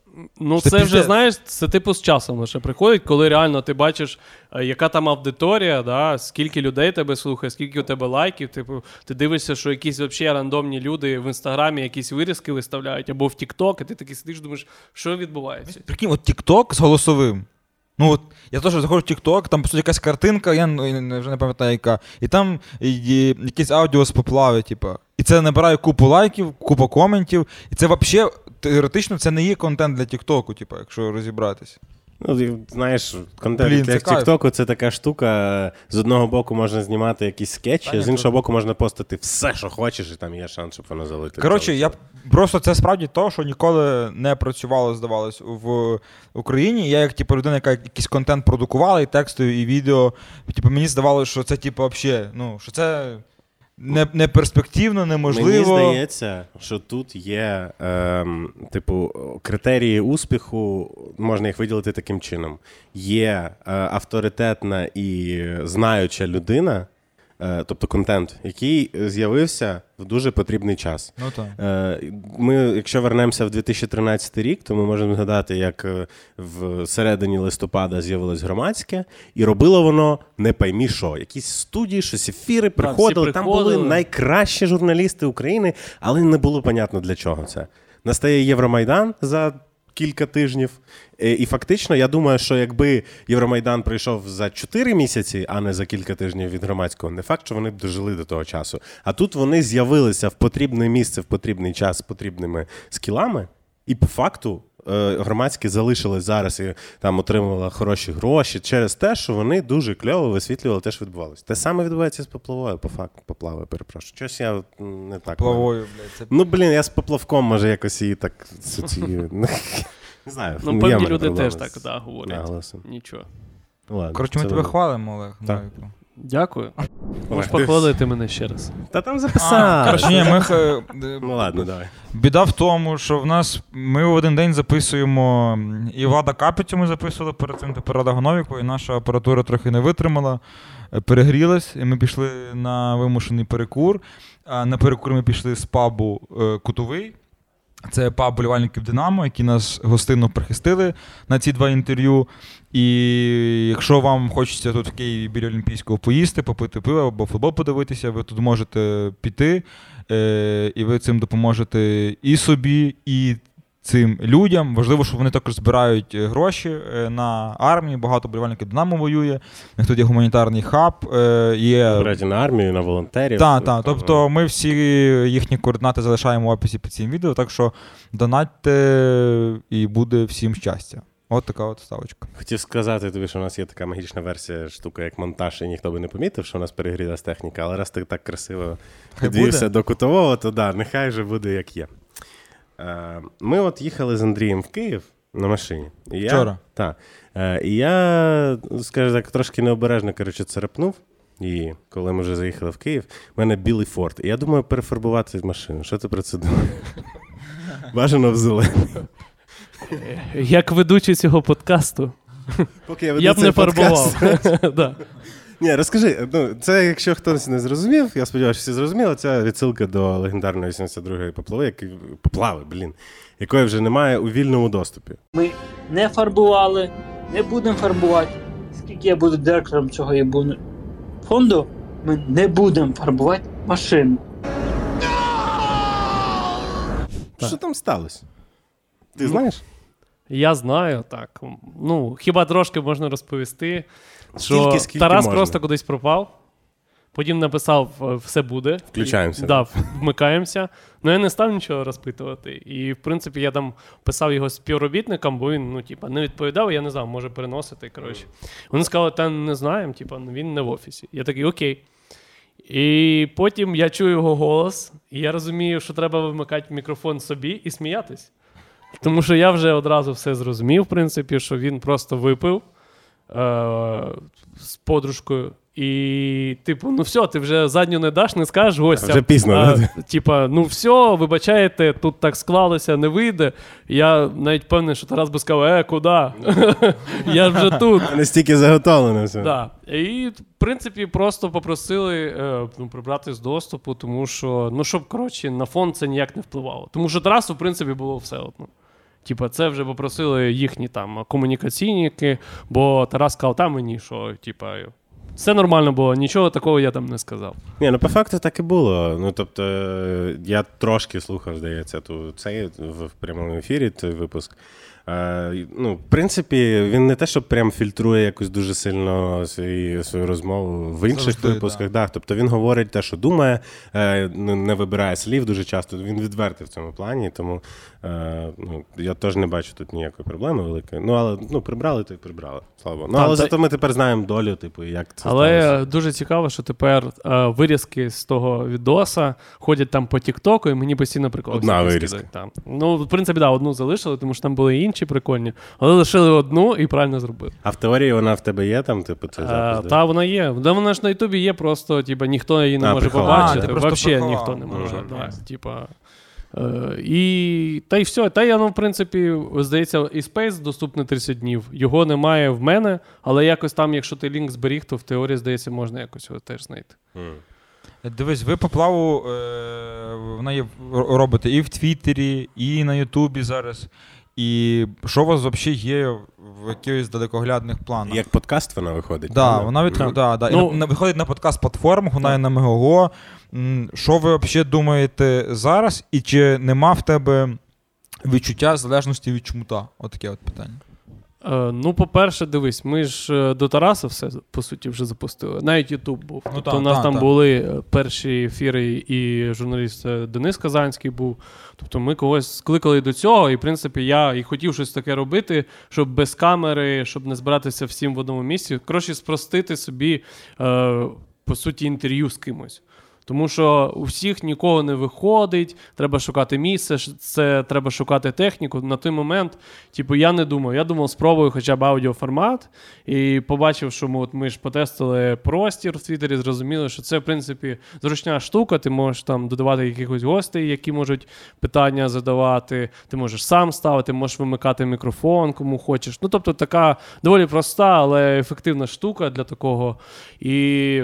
Ну, Це вже, знаєш, це типу з часом лише приходить, коли реально ти бачиш, е, яка там аудиторія, да, скільки людей тебе слухає, скільки у тебе лайків. Типу, ти дивишся, що якісь взагалі рандомні люди в інстаграмі якісь вирізки виставляють або в Тік-Ток, і ти такий сидиш, думаєш, що відбувається. Прикинь, от TikTok з голосовим. Ну от я теж заходжу в TikTok, там по суті якась картинка, я вже не пам'ятаю яка. І там і, і, якесь аудіо з поплави, типа. І це набирає купу лайків, купу коментів. І це взагалі теоретично це не є контент для TikTok, типа, якщо розібратись. Ну, знаєш, контент Блін, для це це така штука. З одного боку можна знімати якісь скетчі, Та з іншого то- боку можна постати все, що хочеш, і там є шанс, щоб воно залетить. Коротше, я просто це справді то, що ніколи не працювало, здавалось, в Україні. Я як типу, людина, яка якийсь контент продукувала, і текстові, і відео. Типу, мені здавалося, що це, типу, взагалі, ну, що це не, не перспективно, неможливо. Мені здається, що тут є, ем, типу, критерії успіху, можна їх виділити таким чином. Є е, авторитетна і знаюча людина, е, тобто контент, який з'явився в дуже потрібний час. Ну, так. Е, Ми, якщо вернемося в 2013 рік, то ми можемо згадати, як е, в середині листопада з'явилось громадське, і робило воно не поймі що. Якісь студії, щось ефіри приходили. Там були найкращі журналісти України, але не було понятно для чого це. Настає Євромайдан за кілька тижнів. Е, І фактично, я думаю, що якби Євромайдан прийшов за 4 місяці, а не за кілька тижнів від громадського, не факт, що вони б дожили до того часу. А тут вони з'явилися в потрібне місце, в потрібний час з потрібними скілами, і по факту. Е, Громадське залишилось зараз і там отримувало хороші гроші через те, що вони дуже кльово висвітлювали те, що відбувалося. Те саме відбувається з поплавою, по факту, поплавою, перепрошую. Щось я не так. Плавою, блядь. Це... Ну, блін, я з поплавком, може, якось її так асоціюю. [laughs] Не знаю. Ну, певні люди теж так да, говорять. Нічого. Ладно, Коротше, ми тебе хвалимо, Олег. Дякую. Можеш похвалити мене ще раз. Та там записав. ні, ми, е, Ну ладно, давай. Біда в тому, що в нас ми в один день записуємо і Влада Капицю ми записували перед цим тепер Рада Гоновіку, і наша апаратура трохи не витримала, е, перегрілась, і ми пішли на вимушений перекур. А на перекур ми пішли з пабу е, Кутовий. Це паб болівальників Динамо, які нас гостинно прихистили на ці два інтерв'ю. І якщо вам хочеться тут в Києві біля Олімпійського поїсти, попити пиво або футбол подивитися, ви тут можете піти, е, і ви цим допоможете і собі, і цим людям. Важливо, що вони також збирають е, гроші е, на армію. Багато болівальників Динамо воює. Тут є гуманітарний хаб. е, Є Збирати на армію, на волонтерів. так, так. Тобто ми всі їхні координати залишаємо в описі під цим відео, так що донатьте і буде всім щастя. От така от ставочка. Хотів сказати тобі, що у нас є така магічна версія штука, як монтаж, і ніхто би не помітив, що у нас перегрілась техніка, але раз ти так красиво підвівся до кутового, то да, нехай вже буде як є. Е, Ми от їхали з Андрієм в Київ на машині. І я, Вчора? Так. Е, І я, скажу так, трошки необережно коротше, царапнув. І коли ми вже заїхали в Київ, в мене білий форт. І я думаю перефарбувати машину. Що ти про це думаєш? [laughs] Бажано в зелений. Як ведучий цього подкасту, Поки я веду я б цей не подкаст. фарбував. [laughs] [laughs] Да. Ні, розкажи, ну це якщо хтось не зрозумів, я сподіваюся, всі зрозуміли, це відсилка до легендарної 82-ї поплави, які поплави, блін, якої вже немає у вільному доступі. Ми не фарбували, не будемо фарбувати. Скільки я буду директором цього єбуну фонду, ми не будемо фарбувати машину. Що там сталося? Ти знаєш? Я знаю, так. Ну, хіба трошки можна розповісти, що Стільки, скільки Тарас можна. просто кудись пропав. Потім написав, е, все буде. Включаємося. І, да, вмикаємося. Ну я не став нічого розпитувати. І, в принципі, я там писав його співробітникам, бо він, ну, типа, не відповідав, я не знав, може переносити. Коротше. Вони сказали, та не знаємо, типа, ну, він не в офісі. Я такий, окей. І потім я чую його голос, і я розумію, що треба вимикати мікрофон собі і сміятись. Тому що я вже одразу все зрозумів, в принципі, що він просто випив е- з подружкою. І, типу, ну все, ти вже задню не даш, не скажеш гостям. Вже пізно, да? Типа, ну все, вибачаєте, тут так склалося, не вийде. Я навіть певний, що Тарас би сказав, е, куди? [laughs] Я вже тут. [laughs] Настільки заготовлено все. Да. І, в принципі, просто попросили е, ну, прибрати з доступу, тому що, ну, щоб, коротше, на фон це ніяк не впливало. Тому що Тарасу, в принципі, було все одно. Типа, це вже попросили їхні там комунікаційники, бо Тарас сказав, там мені, що, типа, все нормально було, нічого такого я там не сказав. Ні, ну по факту так і було. Ну тобто, я трошки слухав, здається, ту цей в прямому ефірі той випуск. Е, ну, в принципі, він не те, що прям фільтрує якось дуже сильно свої, свою розмову в інших Завжди, випусках. Да. Тобто він говорить те, що думає, е, не вибирає слів дуже часто. Він відвертий в цьому плані, тому е, ну, я теж не бачу тут ніякої проблеми великої. Ну, але ну, прибрали, то й прибрали. Слава Ну, але та- зато ми тепер знаємо долю, типу, як це Але сталося. дуже цікаво, що тепер е, вирізки з того відоса ходять там по Тіктоку, і мені постійно приколи. Одна вирізка. Там. Ну, в принципі, да, одну залишили, тому що там були і інші прикольні, але лишили одну і правильно зробили. А в теорії вона в тебе є там, типу, цей Е, запис? да? та вона є. Да вона ж на Ютубі є, просто типа, ніхто її не А, може приховала. побачити. А, Взагалі ніхто не може. Мгм. Да, типа, е, і, та й все. Та я, ну, в принципі, здається, і Space доступний 30 днів. Його немає в мене, але якось там, якщо ти лінк зберіг, то в теорії, здається, можна якось його теж знайти. М. Дивись, ви поплаву е, вона є, робите і в Твіттері, і на Ютубі зараз. І що у вас взагалі є в якихось далекоглядних планах? Як подкаст вона виходить? Да, вона від... Да, да. Ну- і на- виходить на подкаст-платформах, вона є на МГО. Що ви взагалі думаєте зараз? І чи нема в тебе відчуття залежності від чмута? Отаке от питання. Е, ну, по-перше, дивись, ми ж е, до Тараса все по суті вже запустили. Навіть Ютуб був. тобто та, у нас та, там та. були е, перші ефіри, і журналіст Денис Казанський був. Тобто ми когось скликали до цього, і в принципі я і хотів щось таке робити, щоб без камери, щоб не збиратися всім в одному місці. Коротше, спростити собі, по суті, інтерв'ю з кимось. Тому що у всіх нікого не виходить, треба шукати місце, це треба шукати техніку. На той момент, типу, я не думав. Я думав, спробую хоча б аудіоформат. І побачив, що ми, от ми ж потестили простір в Твіттері, зрозуміли, що це, в принципі, зручна штука. Ти можеш там додавати якихось гостей, які можуть питання задавати. Ти можеш сам ставити, можеш вимикати мікрофон, кому хочеш. Ну, тобто, така доволі проста, але ефективна штука для такого. І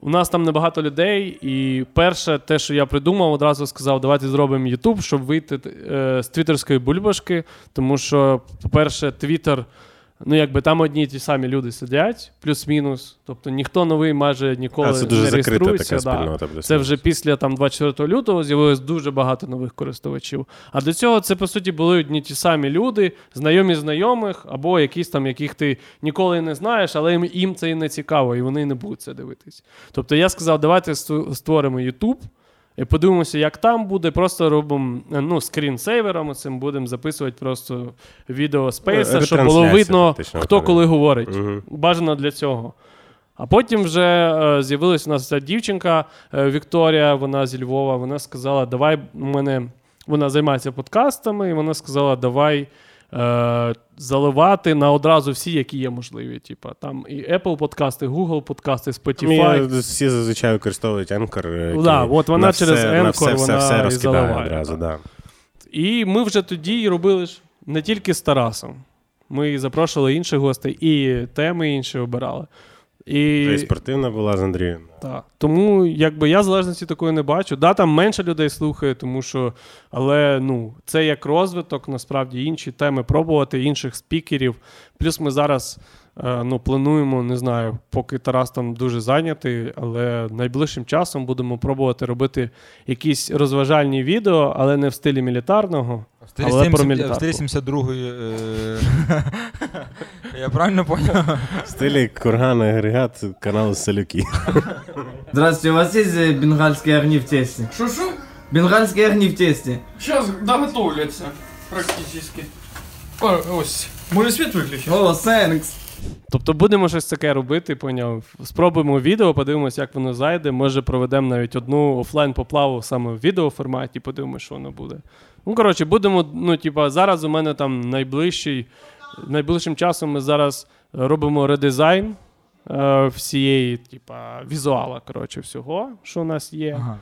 у нас там небагато людей, і перше, те, що я придумав, одразу сказав, давайте зробимо YouTube, щоб вийти е, з твіттерської бульбашки. Тому що, по-перше, Твіттер, ну якби там одні й ті самі люди сидять, плюс-мінус. Тобто ніхто новий майже ніколи А, це дуже не реєструється. така да. Це вже після там 24 лютого з'явилось дуже багато нових користувачів. А до цього це по суті були одні ті самі люди, знайомі знайомих, або якісь там, яких ти ніколи не знаєш, але їм, їм це і не цікаво, і вони не будуть це дивитись. Тобто я сказав, давайте створимо YouTube. І подивимося, як там буде. Просто робимо е, ну, скрінсейвером, цим будемо записувати просто відео спейса, щоб було видно, фактично, хто коли говорить. Мгм. Бажано для цього. А потім вже е, з'явилась у нас ця дівчинка е, Вікторія, вона зі Львова. Вона сказала: давай у мене. Вона займається подкастами, і вона сказала: давай е, заливати на одразу всі, які є можливі. Типа там і Apple подкасти, Google подкасти, Spotify. Мені Всі зазвичай використовують Anchor. який Да, от вона на через все, на все, вона все, все розкидає заливає, одразу. так. Да. І ми вже тоді робили ж не тільки з Тарасом. Ми запрошували інших гостей, і теми інші обирали. І, Та і спортивна була з Андрієм. так. Тому якби я залежності такої не бачу. Да, там менше людей слухає, тому що. Але ну, це як розвиток, насправді інші теми пробувати, інших спікерів. Плюс ми зараз ну, плануємо, не знаю, поки Тарас там дуже зайнятий, але найближчим часом будемо пробувати робити якісь розважальні відео, але не в стилі мілітарного. В стилі Але про 70 мілітарку. в стилі 72-ї. е, [laughs] Я правильно поняв? В стилі курган агрегат каналу Салюки. Здравствуйте, у вас есть э, бенгальские огни в тесте? Что-что? Бенгальские огни в тесте. Сейчас доготовляться практически. Ось. Може світ виключити? О, тhanks. Тобто будемо щось таке робити, поняв. Спробуємо відео, подивимося, як воно зайде. Може, проведемо навіть одну офлайн поплаву саме в відеоформаті, подивимося, що воно буде. Ну, коротше, будемо, ну, типа, зараз у мене там найближчий, найближчим часом ми зараз робимо редизайн е, всієї, типа, візуала, коротше, всього, що у нас є. Ага.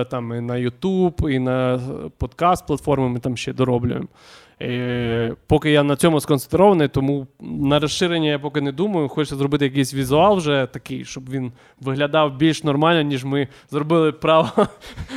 Е, там і на YouTube, і на подкаст платформи ми там ще дороблюємо. Е, поки я на цьому сконцентрований, тому на розширення я поки не думаю. Хочу зробити якийсь візуал вже такий, щоб він виглядав більш нормально, ніж ми зробили право [laughs]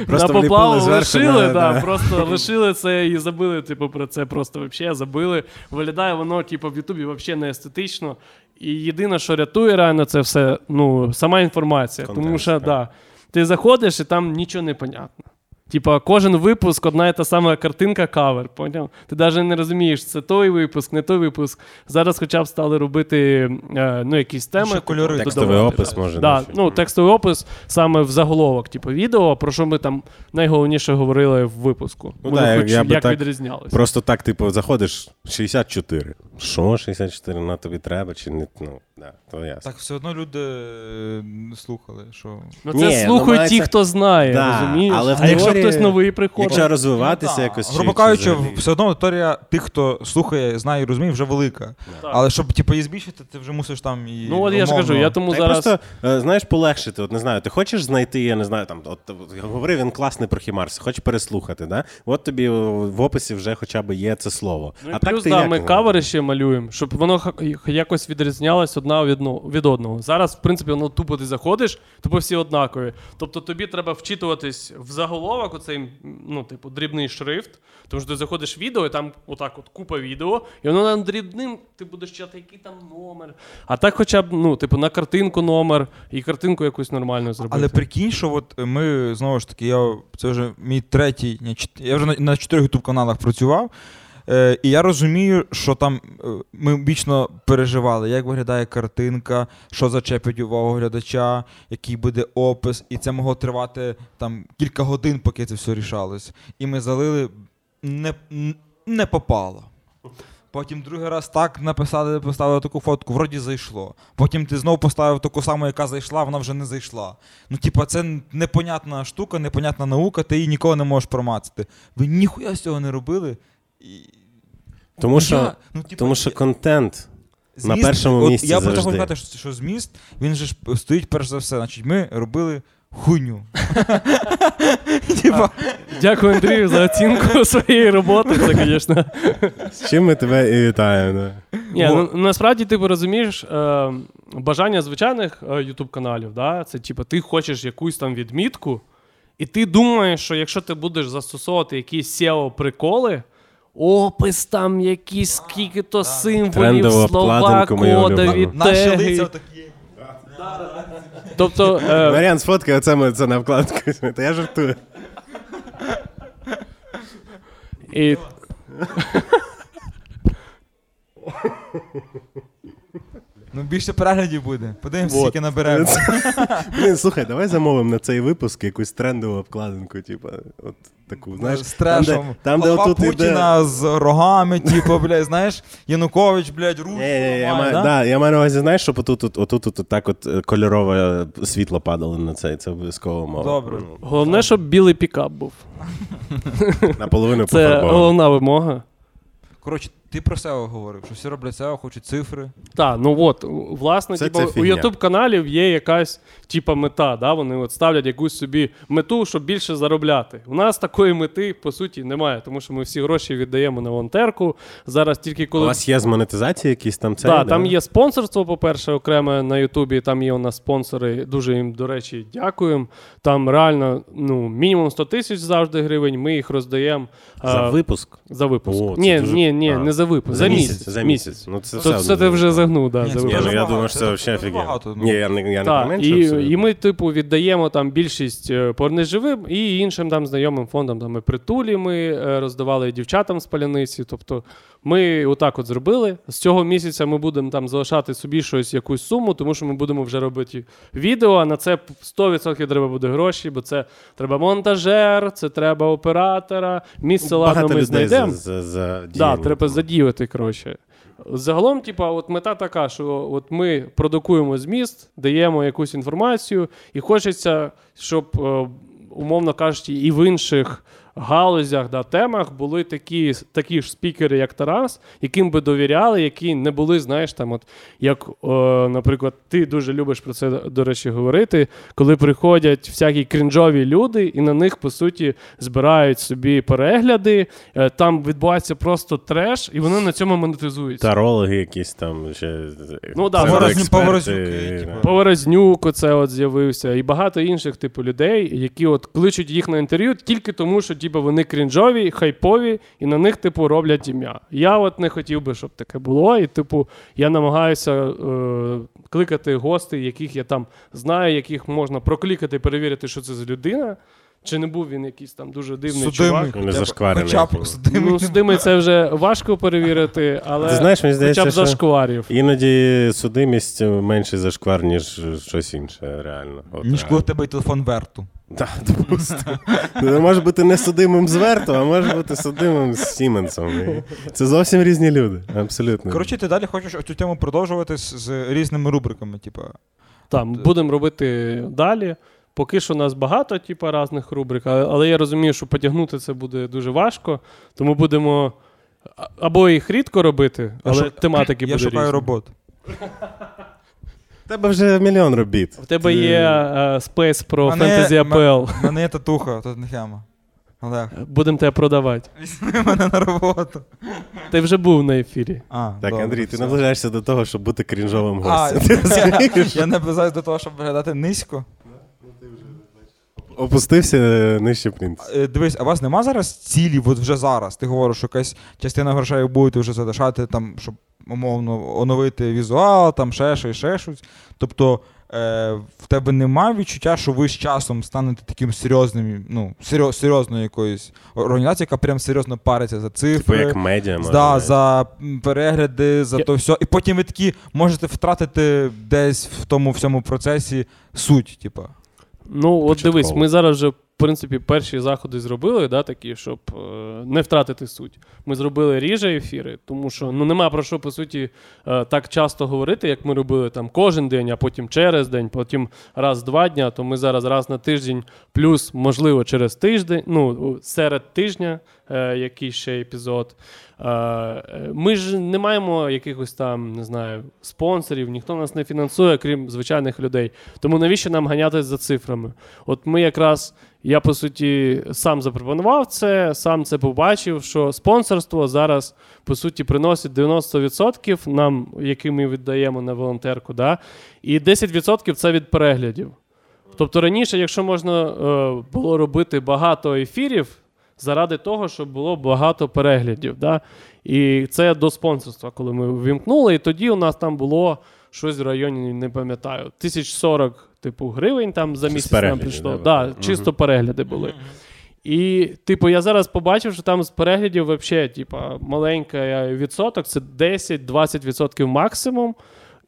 Просто на поплаву, лишили, да, да. просто лишили це і забили, типу, про це просто взагалі забили. Виглядає воно, типу, в Ютубі взагалі не естетично. І єдине, що рятує реально це все, ну, сама інформація. Контекст, тому що, так. да, ти заходиш і там нічого не понятно. Типа, кожен випуск одна і та сама картинка кавер, поняв? Ти навіть не розумієш, це той випуск, не той випуск. Зараз хоча б стали робити е, ну, якісь теми. Ще кольори типу, Текстовий додавати, опис може, Да, ну, текстовий опис саме в заголовок, типу, відео, про що ми там найголовніше говорили в випуску. Ну, да, хоч я би як так відрізнялися. Просто так, типу, заходиш 64. Що 64 на тобі треба? Чи не ну, да, то ясно. Так, все одно люди е, слухали, що. Ну, це ну, слухають мається- ті, хто знає, Да, розумієш? але в а якщо теорії- хтось новий приходить. Якщо розвиватися Ну, якось. Грубо кажучи, все одно аудиторія тих, хто слухає, знає і розуміє, вже велика. Так. Але щоб типу, її збільшити, ти вже мусиш там і. Ну, от я ж кажу, я тому Та зараз. просто, е, знаєш, полегшити. От не знаю, ти хочеш знайти, я не знаю, там, от, от говорив він класний про Хімарс, хочеш переслухати, да? От тобі в описі вже хоча б є це слово. Ну, а плюс, так ти да, як ми кавери ще малюємо, щоб воно якось відрізнялось одна від, ну, від одного. Зараз, в принципі, воно тупо ти заходиш, тупо всі однакові. Тобто тобі треба вчитуватись в заголовок, оцей, ну, типу, дрібний шрифт. Тому що ти заходиш в відео, і там отак от купа відео, і воно там дрібним, ти будеш читати, який там номер. А так хоча б, ну, типу, на картинку номер і картинку якусь нормальну зробити. Але прикинь, що от ми знову ж таки, я це вже мій третій, я вже на, на чотирьох ютуб каналах працював. Е, і я розумію, що там е, ми вічно переживали, як виглядає картинка, що зачепить увагу глядача, який буде опис, і це могло тривати там кілька годин, поки це все рішалось. І ми залили не, не попало. Потім другий раз так написали, поставили таку фотку, вроді зайшло. Потім ти знов поставив таку саму, яка зайшла, вона вже не зайшла. Ну, типа, це непонятна штука, непонятна наука, ти її ніколи не можеш промацати. Ви ніхуя з цього не робили. Тому що, Я- ну, типа, тому що контент. на зміст- першому от місці Я про це хочу сказати, що, що зміст, він же ж стоїть перш за все. Значить, ми робили хуйню. [laughs] Типа, Дякую, Андрію, за оцінку [laughs] своєї роботи. Це, звісно. З чим ми тебе і вітаємо. Да. Ні, ну, насправді ти розумієш, е, бажання звичайних е, Ютуб каналів, да, це типу, ти хочеш якусь там відмітку, і ти думаєш, що якщо ти будеш застосовувати якісь SEO-приколи, опис там якісь скільки-то символів, слова, кода кодові, наші теги. лиця такі. Тобто, е, Маріан, сфоткай, оце ми це на вкладку. [laughs] Та я жартую. і, [laughs] Ну, більше переглядів буде. Подивимося, Вот. скільки наберемо. Блін, слухай, давай замовимо на цей випуск якусь трендову обкладинку, типу, от таку, знаєш, з трешом. там, де, там, де Голова отут іде. Путіна з рогами, типу, блядь, знаєш, Янукович, блядь, руку. Ні, ні, я, маю, да? да, я маю на увазі, знаєш, щоб отут, отут, отут, отут так от е, кольорове світло падало на цей, це обов'язково мова. Добре. Ну, Головне, щоб білий пікап був. Наполовину Це головна вимога. Коротше, ти про SEO говорив, що всі роблять SEO, хочуть цифри. Так, ну от, власне, Це- типу, це у youtube каналів є якась типа мета. Да? Вони от ставлять якусь собі мету, щоб більше заробляти. У нас такої мети, по суті, немає, тому що ми всі гроші віддаємо на волонтерку. Зараз тільки У коли. вас є з монетизації якісь там це? Так, там є спонсорство, по-перше, окреме на Ютубі. Там є у нас спонсори. Дуже їм, до речі, дякуємо. Там реально ну, мінімум 100 тисяч завжди гривень. Ми їх роздаємо За випуск? за випуск. О, ні, дуже- ні, ні, а. не за випуск. За, місяць. За місяць. Ну, це То все це ти вже загнув, да, Ні, за Ні, ну я думаю, що це взагалі офігенно. багато, ну. Ні, я не, я не Так, поменшу, і, і ми, типу, віддаємо там більшість порнеживим і іншим там знайомим фондам. Там і притулі ми е, роздавали дівчатам з паляниці. Тобто ми отак от зробили. З цього місяця ми будемо там залишати собі щось, якусь суму, тому що ми будемо вже робити відео. А на це 100% треба буде гроші, бо це треба монтажер, це треба оператора. Місце ладно ми знайдемо. за, за, Да, треба задіяти, коротше. Загалом, типа, от мета така, що от ми продукуємо зміст, даємо якусь інформацію, і хочеться, щоб, е, умовно кажучи, і в інших галузях, да, темах були такі, такі ж спікери, як Тарас, яким би довіряли, які не були, знаєш, там, от, як, е, наприклад, ти дуже любиш про це, до речі, говорити, коли приходять всякі крінжові люди, і на них, по суті, збирають собі перегляди, е, там відбувається просто треш, і вони на цьому монетизуються. Тарологи якісь там ще. Ну, да, Поворозні- псевдоексперти, Поворознюки, типу. Поворознюк, оце от з'явився, і багато інших типу людей, які от кличуть їх на інтерв'ю тільки тому, що типу, вони крінжові, хайпові, і на них, типу, роблять ім'я. Я от не хотів би, щоб таке було. І, типу, я намагаюся е, кликати гостей, яких я там знаю, яких можна проклікати, перевірити, що це за людина. Чи не був він якийсь там дуже дивний чувак? Не Хоча б- зашкварений Хоча б судимий. Ну, тими це вже важко перевірити, але Ти знаєш, мені хоча б зашкварів. іноді судимість менше зашквар, ніж щось інше, реально. От, Ніж коли в тебе телефон верту. Так, допустимо. Ну, Може бути не судимим з Верту, а може бути судимим з Сіменсом. Це зовсім різні люди. Абсолютно. Коротше, ти далі хочеш цю тему продовжувати з, з різними рубриками, типу. Там будемо робити далі. Поки що у нас багато, типу, різних рубрик, але я розумію, що потягнути це буде дуже важко. Тому будемо а- або їх рідко робити, але шу- тематики [clears throat] Я буде шукаю різні. роботу. У тебе вже мільйон робіт. В тебе є е, спейс про м- APL. У мене є татуха, тут не хема. Олег, Будемо тебе продавати. візьми мене на роботу. Ти вже був на ефірі. А, Так, добре, Андрій, ти все. наближаєшся до того, щоб бути крінжовим гостем. Я наближаюсь до того, щоб виглядати низько. Опустився нижче принц. Е, Дивись, а у вас нема зараз цілі, от вже зараз? Ти говориш, що якась частина грошей будете вже залишати, там, щоб умовно оновити візуал, там ще щось, ще щось. Тобто е, в тебе немає відчуття, що ви з часом станете таким серйозним, ну, серйозною якоюсь організацією, яка прям серйозно париться за Типу цифри. як медіа. може, Да, навіть. за перегляди, за Я- то все. І потім ви такі можете втратити десь в тому всьому процесі суть, типа. Ну, от дивись, ми зараз вже, в принципі, перші заходи зробили, да, такі, щоб е, не втратити суть. Ми зробили ріже ефіри, тому що ну, нема про що, по суті, е, так часто говорити, як ми робили там кожен день, а потім через день, потім раз-два дня, то ми зараз раз на тиждень, плюс, можливо, через тиждень, ну, серед тижня, е, якийсь ще епізод. Е, е, Ми ж не маємо якихось там, не знаю, спонсорів, ніхто нас не фінансує, крім звичайних людей. Тому навіщо нам ганятися за цифрами? От ми якраз, я по суті сам запропонував це, сам це побачив, що спонсорство зараз по суті приносить 90% нам, які ми віддаємо на волонтерку, да? і 10% це від переглядів. Тобто раніше, якщо можна е, було робити багато ефірів, заради того, щоб було багато переглядів. Да? І це до спонсорства, коли ми ввімкнули, і тоді у нас там було щось в районі, не пам'ятаю, 1040 типу гривень там за місяць нам прийшло. да, Мгм. чисто перегляди були. І, типу, я зараз побачив, що там з переглядів взагалі, типу, маленький відсоток, це 10-20% максимум.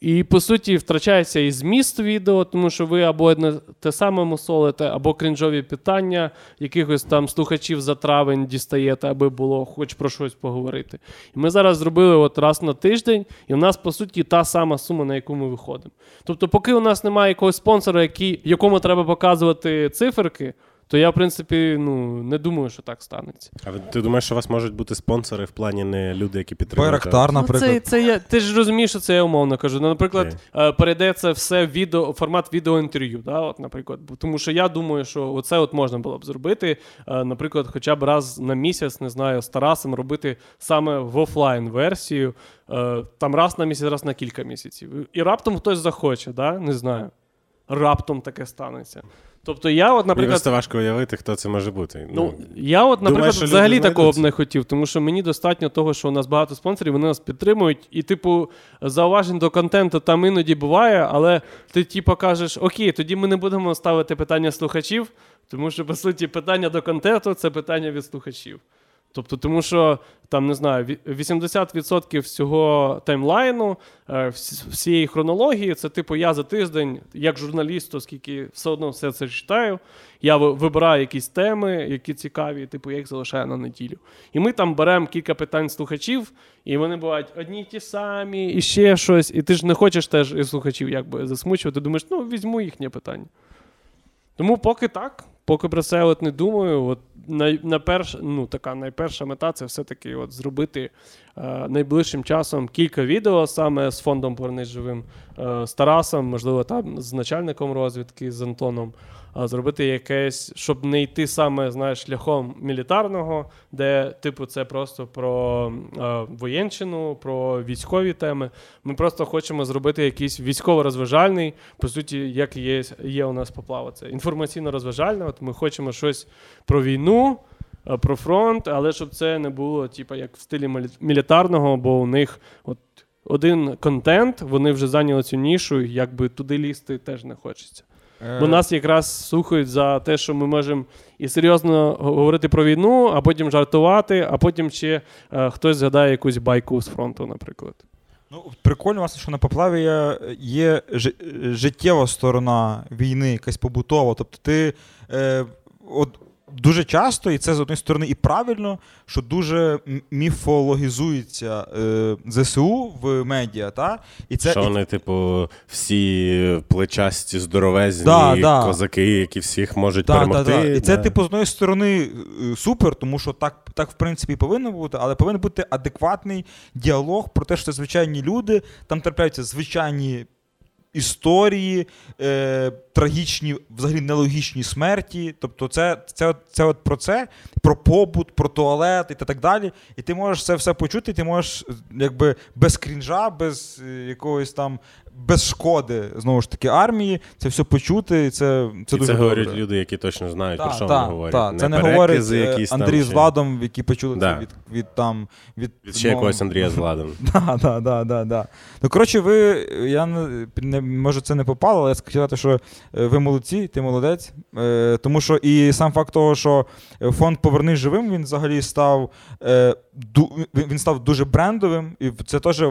І по суті втрачається і зміст відео, тому що ви або одне те саме мусолите, або крінжові питання якихось там слухачів за травень дістаєте, аби було хоч про щось поговорити. І ми зараз зробили от раз на тиждень, і в нас по суті та сама сума, на яку ми виходимо. Тобто, поки у нас немає якогось спонсора, який, якому треба показувати циферки, то я, в принципі, ну не думаю, що так станеться. А ти думаєш, що у вас можуть бути спонсори в плані не люди, які підтримують? Байрактар, Ну, це, це я, ти ж розумієш, що це я умовно кажу. Ну, наприклад, е, перейде це все в відео, формат відеоінтерв'ю. Да, от, наприклад. Тому що я думаю, що оце от можна було б зробити. е, наприклад, хоча б раз на місяць, не знаю, з Тарасом робити саме в офлайн версію. Е, там раз на місяць, раз на кілька місяців. І раптом хтось захоче, да? не знаю. Раптом таке станеться. Тобто я, от, наприклад, просто важко уявити, хто це може бути. Ну, я от, наприклад, думаєш, взагалі такого б не хотів, тому що мені достатньо того, що у нас багато спонсорів, вони нас підтримують, і, типу, зауважень до контенту там іноді буває, але ти, типу, кажеш, окей, тоді ми не будемо ставити питання слухачів, тому що, по суті, питання до контенту це питання від слухачів. Тобто, тому що там не знаю, 80% всього таймлайну, е, всієї хронології, це типу я за тиждень, як журналіст, оскільки все одно все це читаю. Я вибираю якісь теми, які цікаві, типу я їх залишаю на неділю. І ми там беремо кілька питань слухачів, і вони бувають одні й ті самі, і ще щось. І ти ж не хочеш теж і слухачів якби засмучувати. Думаєш, ну візьму їхнє питання. Тому поки так, поки про це не думаю. От най, найперш, ну, така найперша мета це все-таки от зробити е, найближчим часом кілька відео саме з фондом Повернись е, з Тарасом, можливо, там з начальником розвідки, з Антоном. А зробити якесь, щоб не йти саме знаєш, шляхом мілітарного, де, типу, це просто про е, воєнщину, про військові теми. Ми просто хочемо зробити якийсь військово-розважальний, по суті, як є, є у нас поплава. Це інформаційно-розважальне. От ми хочемо щось про війну, про фронт, але щоб це не було, типу, як в стилі мілітарного, бо у них от один контент, вони вже зайняли цю нішу, якби туди лізти теж не хочеться. Е, Бо нас якраз слухають за те, що ми можемо і серйозно говорити про війну, а потім жартувати, а потім ще е, хтось згадає якусь байку з фронту, наприклад. Ну, прикольно, власне, що на поплаві є, є життєва сторона війни, якась побутова. Тобто ти е, от, дуже часто, і це з однієї сторони і правильно, що дуже міфологізується е, ЗСУ в медіа. Та? І це, що і- вони, типу, всі плечасті, здоровезні Да, да. козаки, які всіх можуть Так, перемогти. І це, да. типу, з однієї сторони е, супер, тому що так, так в принципі, і повинно бути, але повинен бути адекватний діалог про те, що це звичайні люди, там трапляються звичайні історії, е, трагічні, взагалі нелогічні смерті. Тобто, це, це, от- це от про це, про побут, про туалет і так далі. І ти можеш це все почути, ти можеш якби без крінжа, без е, якогось там. Без шкоди знову ж таки армії, це все почути, і це, це І дуже це говорять добре. люди, які точно знають, про що так, вони говорять. так. Це не говорить е, якісь там Андрій з Владом, які почули Да. це від, від там від Від ще ну, якогось Андрія з [laughs] Владом. Да, да, да, да. Ну, коротше, ви, я не, не може це не попало, але я сказати, що ви молодці, ти молодець. Е, тому що і сам факт того, що е, фонд Повернись живим, він взагалі став е, він став дуже брендовим. І це теж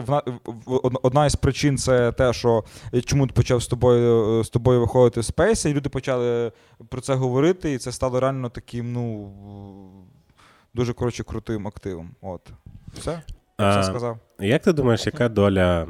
одна із причин це те, що е, чому почав з тобою е, з тобою виходити в спейс, і люди почали про це говорити, і це стало реально таким, ну. Дуже коротше крутим активом. От. Все? Я все сказав. Як ти думаєш, яка доля.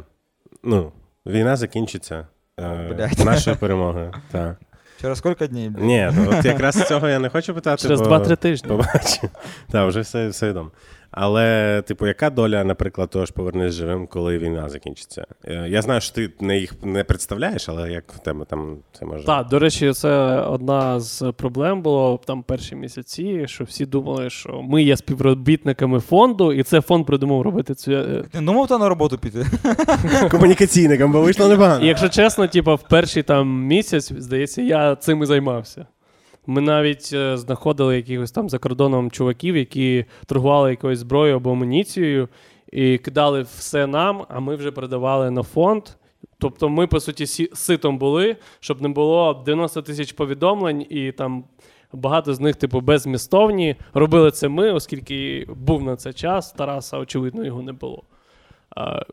Ну, війна закінчиться е, Блядь. нашою перемогою? Так. Через скільки днів? блядь? Ні, ну, от якраз цього я не хочу питати. Через бо... 2-3 тижні. Побачимо. Так, вже все, все відомо. Але, типу, яка доля, наприклад, того ж повернись живим, коли війна закінчиться? Е, Я знаю, що ти не їх не представляєш, але як в тебе там це може. Так, до речі, це одна з проблем було там перші місяці, що всі думали, що ми є співробітниками фонду, і це фонд придумав робити цю. е, Ти думав та на роботу піти? [laughs] Комунікаційникам, бо вийшло [laughs] непогано. І якщо чесно, типу, в перший там місяць, здається, я цим і займався. Ми навіть е, знаходили якихось там за кордоном чуваків, які торгували якоюсь зброєю або амуніцією, і кидали все нам, а ми вже передавали на фонд. Тобто ми, по суті, ситом були, щоб не було 90 тисяч повідомлень, і там багато з них, типу, беззмістовні. Робили це ми, оскільки був на це час. Тараса, очевидно, його не було. А,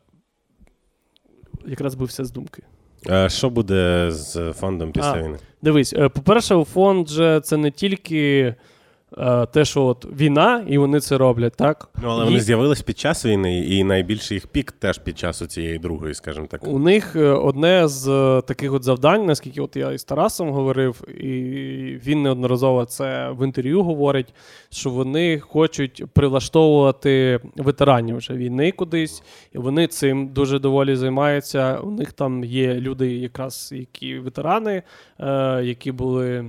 якраз бився з думки. Е, Що буде з фондом після А. війни? Дивись, е, по-перше, фонд же це не тільки те, що от війна, і вони це роблять, так? Ну, але вони з'явились під час війни, і найбільший їх пік теж під час цієї другої, скажімо так. У них е, одне з е, таких от завдань, наскільки от я із Тарасом говорив, і він неодноразово це в інтерв'ю говорить, що вони хочуть прилаштовувати ветеранів вже війни кудись, і вони цим дуже доволі займаються. У них там є люди, якраз які ветерани, е, які були. е,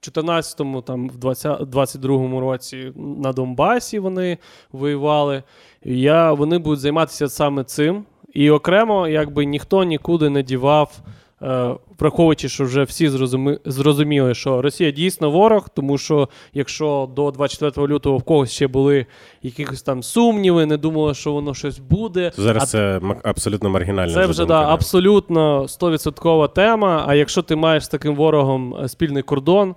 В 14-му, там, в 20, 22-му році на Донбасі вони воювали. Я, вони будуть займатися саме цим. І окремо, якби ніхто нікуди не дівав, е, враховуючи, що вже всі зрозумі, зрозуміли, що Росія дійсно ворог, тому що якщо до 24 лютого в когось ще були якісь там сумніви, не думали, що воно щось буде. Зараз а це абсолютно маргінальна це вже да, абсолютно 100% тема. А якщо ти маєш з таким ворогом е, спільний кордон,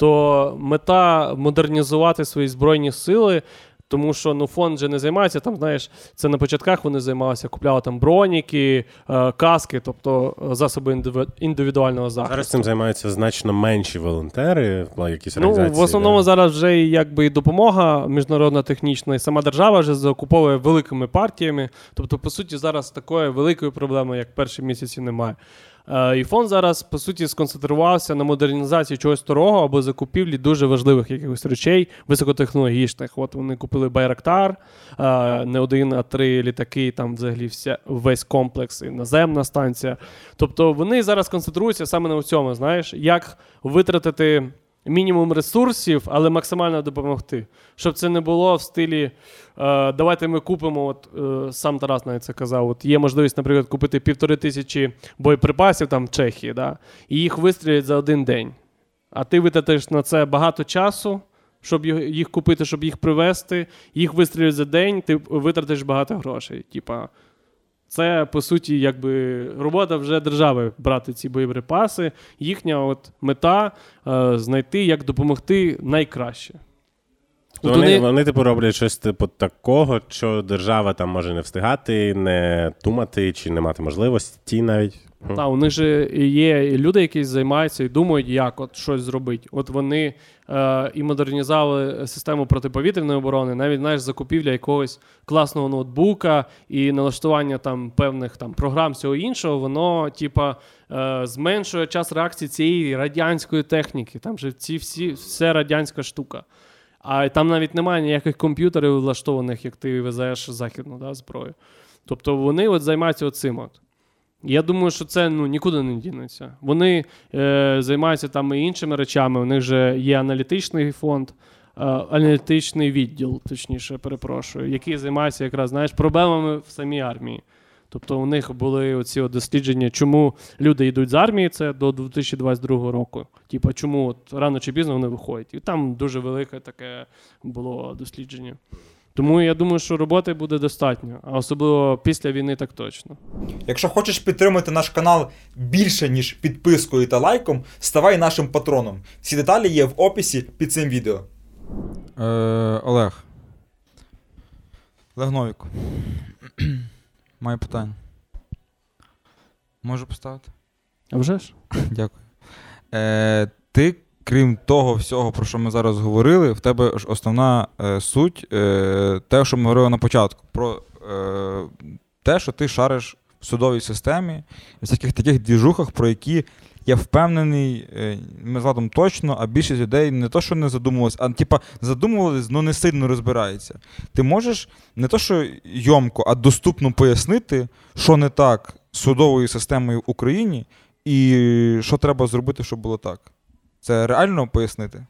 то мета модернізувати свої збройні сили. Тому що ну фонд же не займається там, знаєш, це на початках вони займалися, купляли там броніки, е, каски, тобто е, засоби індиві- індивідуального захисту. Зараз цим займаються значно менші волонтери, якісь Ну, в основному да. зараз вже якби і допомога міжнародна технічна, і сама держава вже закуповує великими партіями. Тобто, по суті, зараз такої великої проблеми, як перші місяці, немає. Е, фонд зараз, по суті, сконцентрувався на модернізації чогось старого або закупівлі дуже важливих якихось речей, високотехнологічних. От вони купили Байрактар, е, не один, а три літаки, там взагалі вся, весь комплекс, і наземна станція. Тобто вони зараз концентруються саме на цьому, знаєш, як витратити мінімум ресурсів, але максимально допомогти. Щоб це не було в стилі е, давайте ми купимо, от е, сам Тарас навіть це казав. От є можливість, наприклад, купити півтори тисячі боєприпасів там в Чехії, да, і їх вистрілять за один день. А ти витратиш на це багато часу, щоб їх- купити, щоб їх привезти. Їх вистрілять за день, ти витратиш багато грошей. Типа, це по суті, якби робота вже держави брати ці боєприпаси. Їхня от мета е, знайти, як допомогти найкраще. То От вони, вони- вони, типу, роблять щось типу такого, що держава там може не встигати, не думати чи не мати можливості навіть. Та, у них же є люди, які займаються і думають, як от щось зробити. От вони е, і модернізували систему протиповітряної оборони, навіть знаєш, закупівля якогось класного ноутбука і налаштування там певних там програм всього іншого, воно типа е, зменшує час реакції цієї радянської техніки. Там же ці всі все радянська штука. А там навіть немає ніяких комп'ютерів влаштованих, як ти везеш західну да, зброю. Тобто вони от займаються цим. От. Я думаю, що це ну, нікуди не дінеться. Вони е, займаються там і іншими речами. У них же є аналітичний фонд, е, аналітичний відділ, точніше, перепрошую, який займається якраз знаєш, проблемами в самій армії. Тобто у них були оці дослідження, чому люди йдуть з армії, це до 2022 року. Типа, чому от рано чи пізно вони виходять. І там дуже велике таке було дослідження. Тому я думаю, що роботи буде достатньо, а особливо після війни так точно. Якщо хочеш підтримати наш канал більше, ніж підпискою та лайком, ставай нашим патроном. Всі деталі є в описі під цим відео. Е, Олег. Олег Новік. [clears throat] Маю питання. Можу поставити? А вже ж? Дякую. Е, ти, крім того всього, про що ми зараз говорили, в тебе ж основна е, суть, е, те, що ми говорили на початку, про е, те, що ти шариш в судовій системі, в всяких таких двіжухах, про які я впевнений, е, ми з Владом точно, а більшість людей не то, що не задумувалися, а типа задумувались, але не сильно розбираються. Ти можеш не то, що йомко, а доступно пояснити, що не так з судовою системою в Україні, і що треба зробити, щоб було так? Це реально пояснити?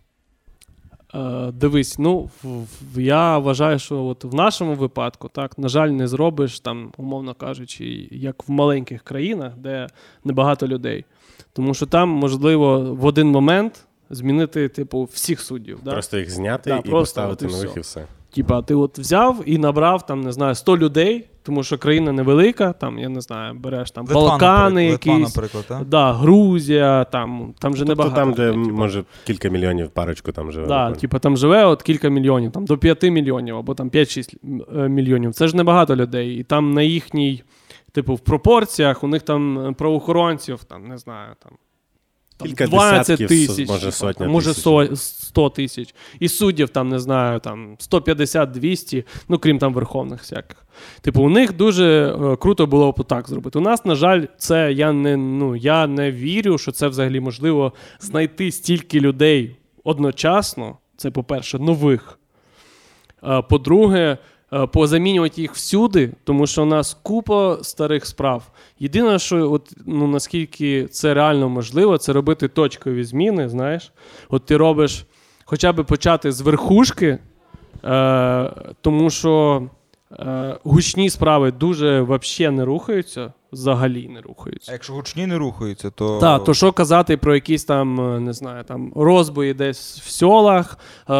Е, дивись, ну в, в- я вважаю, що от в нашому випадку, так, на жаль, не зробиш там, умовно кажучи, як в маленьких країнах, де небагато людей. Тому що там можливо в один момент змінити, типу, всіх суддів. Да? Просто їх зняти Да, і просто поставити нових все. і все. Типа, ти от взяв і набрав там, не знаю, 100 людей, тому що країна невелика, там, я не знаю, береш там Балкани наприклад, Литва, якісь. наприклад, так? Да, Грузія, там, там же Тобто небагато. там, де типу. може кілька мільйонів парочку там живе. Да, типу, там живе от кілька мільйонів, там до 5 мільйонів або там 5-6 е, мільйонів. Це ж небагато людей. І там на їхній Типу, в пропорціях у них там е, правоохоронців, там, не знаю, там. Там Кілька 20 тисяч, може, сотня може тисяч. 100 тисяч. І суддів, там, не знаю, там 150-200, ну крім там верховних всяких. Типу, у них дуже е, круто було б так зробити. У нас, на жаль, це я не, ну, я не вірю, що це взагалі можливо знайти стільки людей одночасно. Це, по-перше, нових. Е, По-друге, позамінювати їх всюди, тому що у нас купа старих справ. Єдине, що от, ну, наскільки це реально можливо, це робити точкові зміни. Знаєш, от ти робиш хоча б почати з верхушки, е, тому що е, гучні справи дуже взагалі не рухаються, взагалі не рухаються. А якщо гучні не рухаються, то. Так, то що казати про якісь там, е, не знаю, там розбої десь в сьолах, е,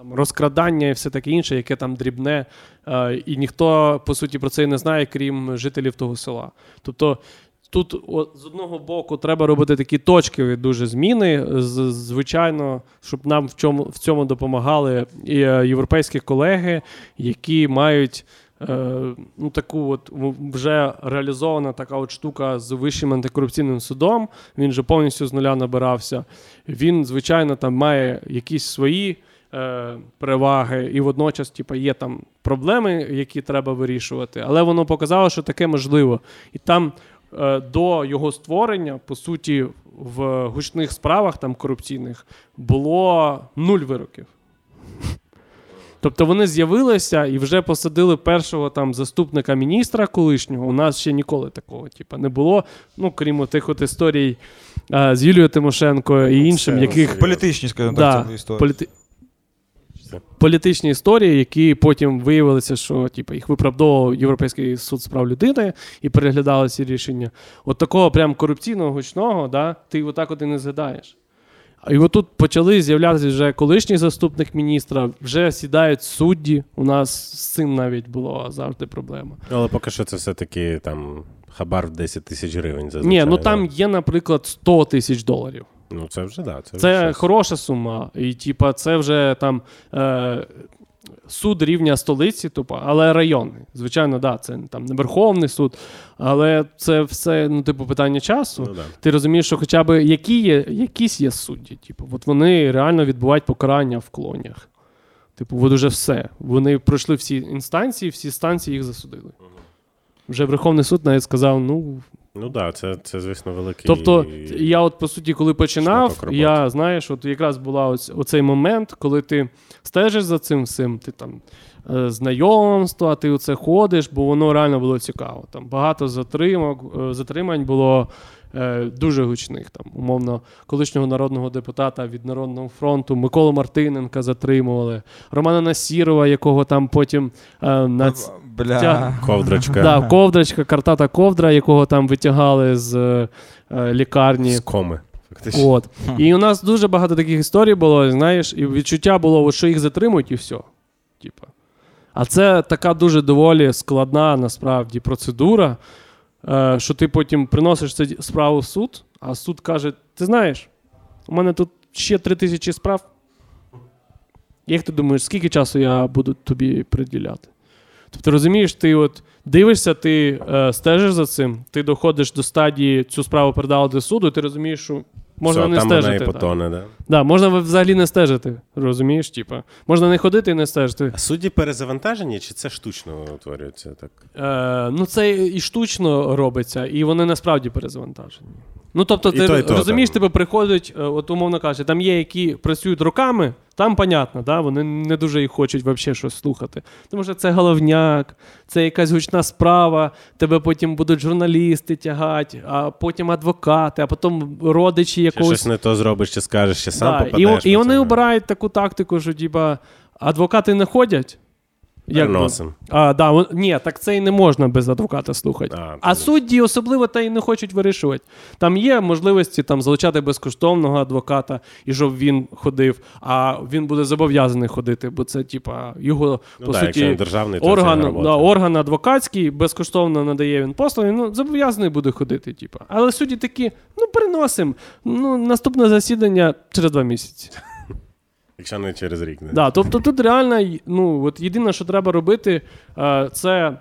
там розкрадання і все таке інше, яке там дрібне, е, і ніхто, по суті, про це і не знає, крім жителів того села. Тобто. Тут з одного боку треба робити такі точкові дуже зміни. Звичайно, щоб нам в цьому, в цьому допомагали і е, європейські колеги, які мають е, ну, таку от вже реалізована така от штука з вищим антикорупційним судом. Він же повністю з нуля набирався. Він, звичайно, там має якісь свої. Е, Переваги, і водночас, типу, є там проблеми, які треба вирішувати, але воно показало, що таке можливо. І там е, до його створення, по суті, в гучних справах там корупційних було нуль вироків. Тобто вони з'явилися і вже посадили першого там заступника міністра колишнього. У нас ще ніколи такого типу, не було. Ну, крім тих от історій е, з Юлією Тимошенко і іншим, яких Політичні, скажімо так, це історія. політи... політичні історії, які потім виявилися, що типу, їх виправдовував Європейський суд з прав людини і переглядали ці рішення. От такого прям корупційного гучного, да, ти отак от і не згадаєш. І отут почали з'являтися вже колишній заступник міністра, вже сідають судді. У нас з цим навіть було завжди проблема. Але поки що це все-таки там хабар в 10 тисяч гривень. Зазвичай, Ні, ну там є, наприклад, 100 тисяч доларів. Ну це вже да. Це, Це вже хороша сума. І, типа, це вже там е, суд рівня столиці, тупо, але районний. Звичайно, да, це там не Верховний суд, але це все, ну, типу, питання часу. Ну, да. Ти розумієш, що хоча б які є, якісь є судді, типу, от вони реально відбувають покарання в клонях. Типу, от уже все. Вони пройшли всі інстанції, всі станції їх засудили. Вже Верховний суд навіть сказав: ну, Ну так, да, це, це, звісно, великий. Тобто, я от по суті, коли починав, я знаєш, от якраз була ось, оцей момент, коли ти стежиш за цим всім, ти там е, знайомства, ти оце ходиш, бо воно реально було цікаво. Там багато затримок, е, затримань було дуже гучних. Там, умовно, колишнього народного депутата від Народного фронту Миколу Мартиненка затримували, Романа Насірова, якого там потім е, на Бля. Тя- Ковдрочка Да, ковдрочка, картата ковдра, якого там витягали з е, е, лікарні. з коми. Фактично. От. І у нас дуже багато таких історій було, знаєш, і відчуття було, що їх затримують, і все. Типа. А це така дуже доволі складна насправді процедура, е, що ти потім приносиш цю справу в суд, а суд каже: ти знаєш, у мене тут ще три тисячі справ. Як ти думаєш, скільки часу я буду тобі приділяти? Тобто, розумієш, ти от дивишся, ти е, стежиш за цим, ти доходиш до стадії цю справу передали до суду, і ти розумієш, що можна Все, не там вона і потоне, да? Да, можна взагалі не стежити, розумієш? Типа, можна не ходити і не стежити. А судді перезавантажені, чи це штучно утворюється так? Е, ну, це і штучно робиться, і вони насправді перезавантажені. Ну, тобто, І ти то, і то, розумієш, тебе приходять, е, от умовно кажучи, там є, які працюють руками, там понятно, да? вони не дуже і хочуть взагалі щось слухати. Тому що це головняк, це якась гучна справа, тебе потім будуть журналісти тягати, а потім адвокати, а потім родичі Чи якогось. щось не то зробиш, чи скажеш, чи сам Да, попадеш. і, і вони обирають таку тактику, що типа, адвокати не ходять. Як би. А, да, вон- ні, так це і не можна без адвоката слухати. А, А, судді особливо та й не хочуть вирішувати. Там є можливості там, залучати безкоштовного адвоката, і щоб він ходив, а він буде зобов'язаний ходити, бо це, типа, його, Ну, по да, суті, державний, орган, да, орган адвокатський, безкоштовно надає він послуги, ну, зобов'язаний буде ходити. Типа. Але судді такі, ну, переносимо. Ну, наступне засідання через два місяці. Якщо не через рік. Не. Да, тобто тут реально, ну, от єдине, що треба робити, е, це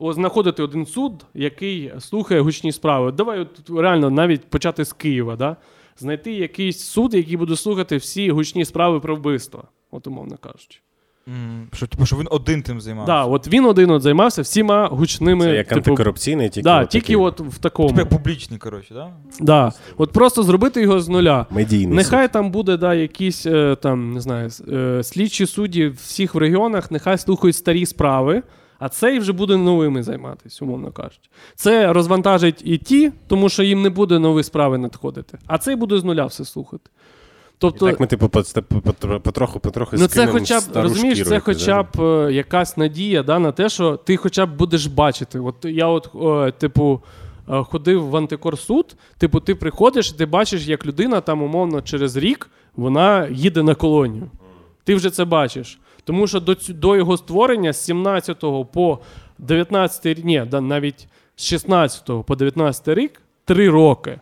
знаходити один суд, який слухає гучні справи. Давай от, реально навіть почати з Києва, да? знайти якийсь суд, який буде слухати всі гучні справи про вбивство, от умовно кажучи. М, Що, типу, що він один тим займався. Да, от він один от займався всіма гучними. Це як типу, антикорупційний, тільки. да, от тільки такий от в такому. Типу як публічний, коротше, да? Да. От просто зробити його з нуля. Медійний. Нехай там буде да, якісь е, там, не знаю, е, слідчі судді всіх в регіонах, нехай слухають старі справи, а цей вже буде новими займатися, умовно кажучи. Це розвантажить і ті, тому що їм не буде нові справи надходити. А цей буде з нуля все слухати. І Тобто, так ми, типу, по- потроху, потроху ну це хоча б розумієш, шкіру це хоча б е, якась надія да, на те, що ти хоча б будеш бачити. От я, от, е, типу, е, ходив в антикорсуд, типу, ти приходиш, ти бачиш, як людина там, умовно, через рік вона їде на колонію. Ти вже це бачиш. Тому що до, до його створення з 17 по 19 рік, ні, навіть з 16 по 19 рік, 3 роки.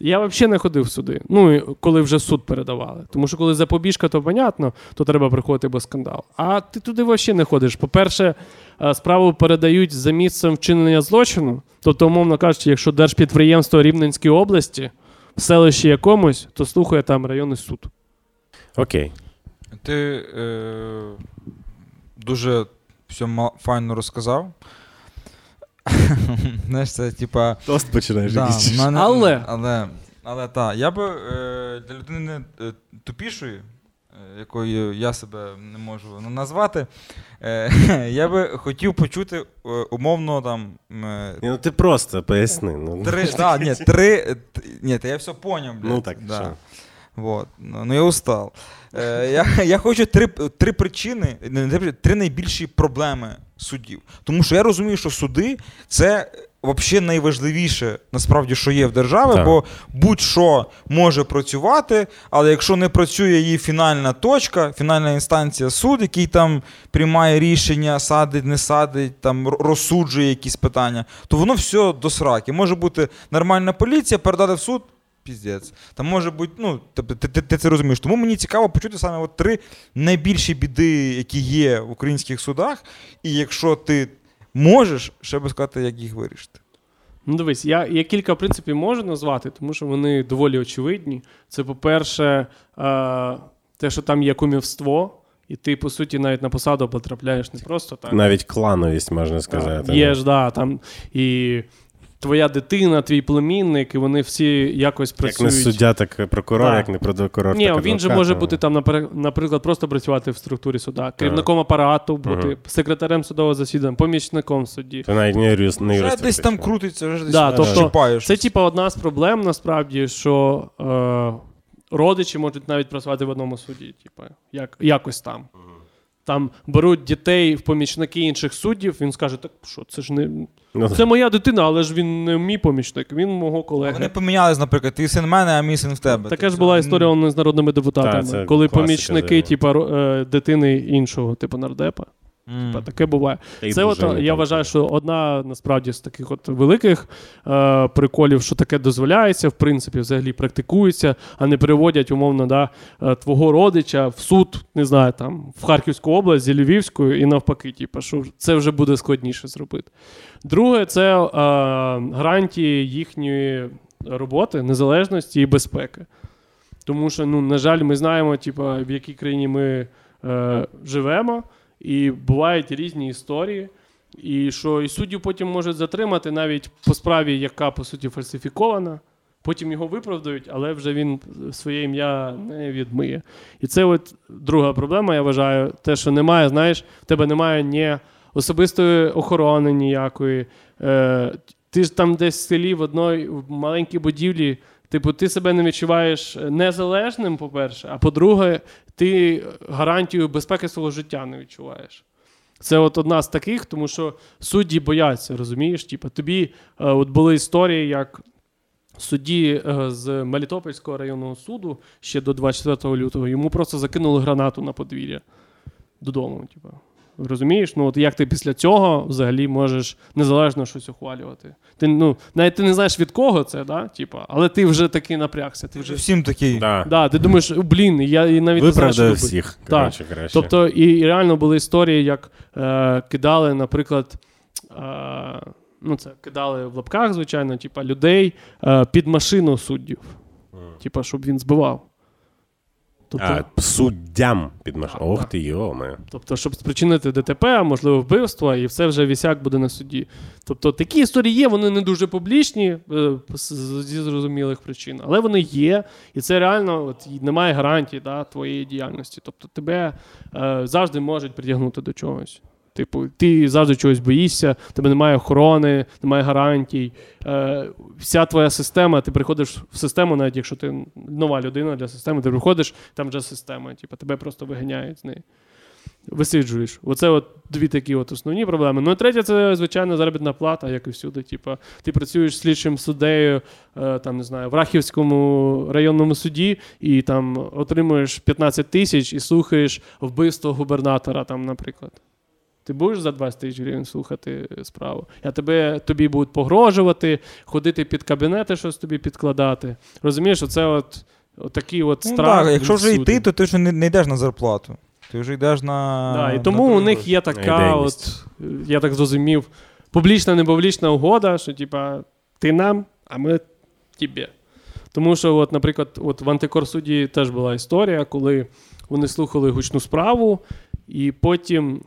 Я взагалі не ходив сюди. Ну, і коли вже суд передавали. Тому що коли запобіжка, то понятно, то треба приходити без скандалу. А ти туди взагалі не ходиш. По-перше, е, справу передають за місцем вчинення злочину. Тобто, умовно кажучи, якщо держпідприємство Рівненської області в селищі якомусь, то слухає там районний суд. Окей. Ти е, дуже все файно розказав. [laughs] Знаєш, це типа. Тост починаєш. Да, якийсь. мене- Але- але, але так, я би е, для людини е, тупішої, е, якою я себе не можу назвати, е, [laughs] я би хотів почути е, умовно там. е, Ні, Ну ти просто поясни. Ну, Три, [laughs] да, ні, три, е, т- ні, та я все поняв, блядь. ну так, да. що? Вот. Ну, ну я устал. Е, я, я хочу три, три причини, три, найбільші проблеми суддів. Тому що я розумію, що суди це взагалі найважливіше, насправді, що є в державі, Так. бо будь-що може працювати, але якщо не працює її фінальна точка, фінальна інстанція суд, який там приймає рішення, садить, не садить, там розсуджує якісь питання, то воно все до сраки. Може бути нормальна поліція, передати в суд. Піздець. Там може бути, ну, тобто ти, ти, ти це розумієш. Тому мені цікаво почути саме от три найбільші біди, які є в українських судах. І якщо ти можеш, ще би сказати, як їх вирішити. Ну, дивись, я, я кілька принципів можу назвати, тому що вони доволі очевидні. Це, по-перше, е, те, що там є кумівство, і ти, по суті, навіть на посаду потрапляєш не просто так. Навіть клановість, можна сказати. Є ж, да, там і твоя дитина, твій племінник, і вони всі якось Як працюють. не суддя, так прокурор, Так. як не прокурор, Ні, так він же може бути там, наприклад, просто працювати в структурі суда, керівником апарату, бути Ага. секретарем судового засідання, помічником судді. Це навіть не юрист, не Вже юрист. десь там крутиться, вже десь Да, тобто чіпаєш. Це, типа, одна з проблем, насправді, що е, родичі можуть навіть працювати в одному суді, типа, як, якось там. Там беруть дітей в помічники інших суддів, він скаже, так що, це ж не. Ну, Це моя дитина, але ж він не мій помічник, він мого колеги. Вони помінялись, наприклад, ти син мене, а мій син в тебе. Така Тобто, ж була ну, історія он, з народними депутатами, коли помічники, типу, типа, дитини іншого, типу нардепа. М. Та Таке буває. і Це от, я вважаю, що одна насправді з таких от великих е, приколів, що таке дозволяється, в принципі, взагалі практикується, а не переводять, умовно, да, е, твого родича в суд, не знаю, там, в Харківську область зі Львівською і навпаки, типу, що це вже буде складніше зробити. Друге, це е, гарантії їхньої роботи, незалежності і безпеки. Тому що, ну, на жаль, ми знаємо, типу, в якій країні ми е, живемо, і бувають різні історії. І що і суддю потім можуть затримати навіть по справі, яка по суті фальсифікована. Потім його виправдають, але вже він своє ім'я не відмиє. І це от друга проблема, я вважаю, те, що немає, знаєш, в тебе немає ні особистої охорони ніякої. Е, ти ж там десь в селі в одній маленькій будівлі. Типу, ти себе не відчуваєш незалежним, по-перше, а по-друге, ти гарантію безпеки свого життя не відчуваєш. Це от одна з таких, тому що судді бояться, розумієш? Типу, тобі е, от були історії, як судді е, з Мелітопольського районного суду ще до 24 лютого йому просто закинули гранату на подвір'я додому. Типу. Розумієш? Ну, от як ти після цього взагалі можеш незалежно щось ухвалювати? Ти, ну, навіть ти не знаєш від кого це, да? типу, але ти вже таки напрягся. Ти вже... Всім такий. Да. Да, ти думаєш, блін, я і навіть не знаю, що Виправдаю всіх. Коротше, краще. Тобто, і, і реально були історії, як е, кидали, наприклад, е, ну, це кидали в лапках, звичайно, типа, людей е, під машину суддів. Типа, щоб він збивав. Тобто, А, суддям під. Так, Ох так. ти йоме. тобто, щоб спричинити ДТП, а можливо, вбивство, і все вже вісяк буде на суді. Тобто такі історії є, вони не дуже публічні е, зі зрозумілих причин, але вони є, і це реально от, немає гарантії да, твоєї діяльності. Тобто тебе е, завжди можуть притягнути до чогось. Типу, ти завжди чогось боїшся, тебе немає охорони, немає гарантій. Е, вся твоя система, ти приходиш в систему, навіть якщо ти нова людина для системи, ти приходиш, там вже система, типу, тебе просто виганяють з неї. Висиджуєш. Оце от дві такі от основні проблеми. Ну і третє, це звичайно заробітна плата, як і всюди. Типу, ти працюєш слідчим суддею, е, там не знаю, в Рахівському районному суді, і там отримуєш 15 тисяч і слухаєш вбивство губернатора, там, наприклад. Ти будеш за 20 тисяч гривень слухати справу. А тебе тобі будуть погрожувати, ходити під кабінети, щось тобі підкладати. Розумієш, оце от, от такий от Ну, так, якщо вже йти, то ти вже не, не йдеш на зарплату. Ти вже йдеш на. Да, і на тому у них є така, от, я так зрозумів, публічна непублічна угода, що типа ти нам, а ми тобі. Тому що, от, наприклад, от в антикорсуді теж була історія, коли вони слухали гучну справу, і потім,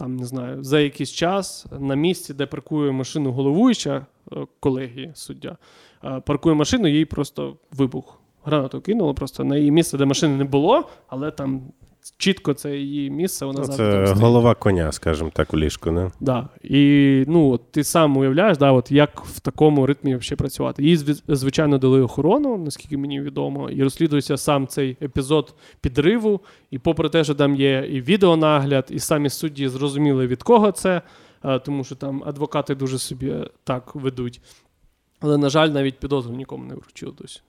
там не знаю, за якийсь час на місці, де паркує машину головуюча е, колегії суддя, е, паркує машину, їй просто вибух. Гранату кинуло просто на її місце, де машини не було, але там чітко це її місце. Вона Ну, завжди там це стоїть. голова коня, скажімо так, у ліжку, не? Да. І ну, от ти сам уявляєш, да, от як в такому ритмі взагалі працювати. Їй, звичайно, дали охорону, наскільки мені відомо, і розслідується сам цей епізод підриву. І попри те, що там є і відеонагляд, і самі судді зрозуміли, від кого це, е, тому що там адвокати дуже собі так ведуть. Але, на жаль, навіть підозру нікому не вручили досі.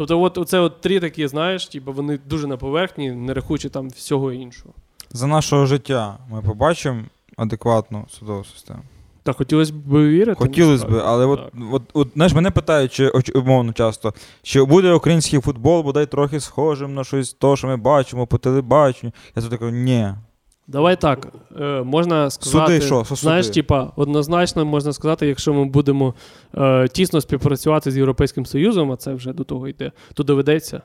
Тобто, от оце от три такі, знаєш, типу, вони дуже на поверхні, не рахуючи там всього іншого. За нашого життя ми побачимо адекватну судову систему. Так, хотілося б вірити. Хотілося б, але от, от, от, знаєш, мене питають, чи умовно часто, чи буде український футбол бодай трохи схожим на щось то, що ми бачимо по телебаченню. Я тут кажу, ні. Давай так. Е, можна сказати, Суди що? Що знаєш, суди? типа, однозначно можна сказати, якщо ми будемо е, тісно співпрацювати з Європейським Союзом, а це вже до того йде, то доведеться.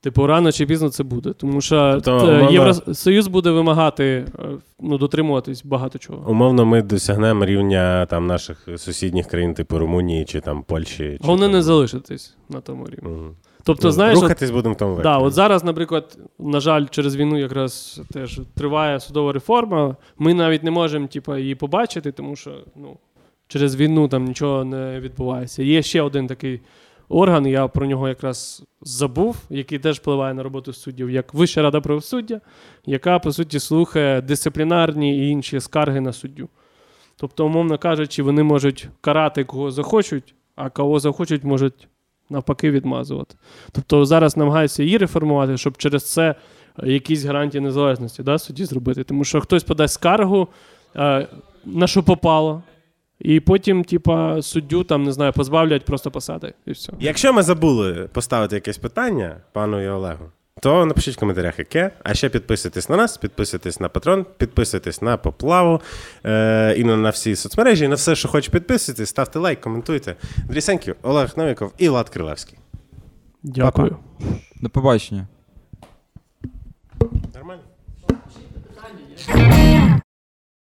Типу, рано чи пізно це буде. Тому що Тобто, е, умовно- Євросоюз буде вимагати е, ну, дотримуватись багато чого. Умовно, ми досягнемо рівня там наших сусідніх країн, типу Румунії чи там Польщі. Чи, Головне там... не залишитись на тому рівні. Мгм. Тобто, Ну, знаєш, от, будемо в тому Да, от зараз, наприклад, на жаль, через війну якраз теж триває судова реформа. Ми навіть не можемо типу, її побачити, тому що ну, через війну там нічого не відбувається. Є ще один такий орган, я про нього якраз забув, який теж впливає на роботу суддів, як Вища рада правосуддя, яка, по суті, слухає дисциплінарні і інші скарги на суддю. Тобто, умовно кажучи, вони можуть карати кого захочуть, а кого захочуть, можуть навпаки відмазувати. Тобто зараз намагаються її реформувати, щоб через це е, якісь гарантії незалежності да, судді зробити. Тому що хтось подасть скаргу, е, на що попало, і потім, типа, суддю там, не знаю, позбавлять просто посади. І все. Якщо ми забули поставити якесь питання пану і Олегу, то напишіть в коментарях, яке. А ще підписуйтесь на нас, підписуйтесь на Патрон, підписуйтесь на поплаву е, і на, на всі соцмережі, і на все, що хоче підписуйтесь, ставте лайк, коментуйте. Андрій Сеньків, Олег Новіков і Влад Крилевський. Дякую. До побачення. Нормально?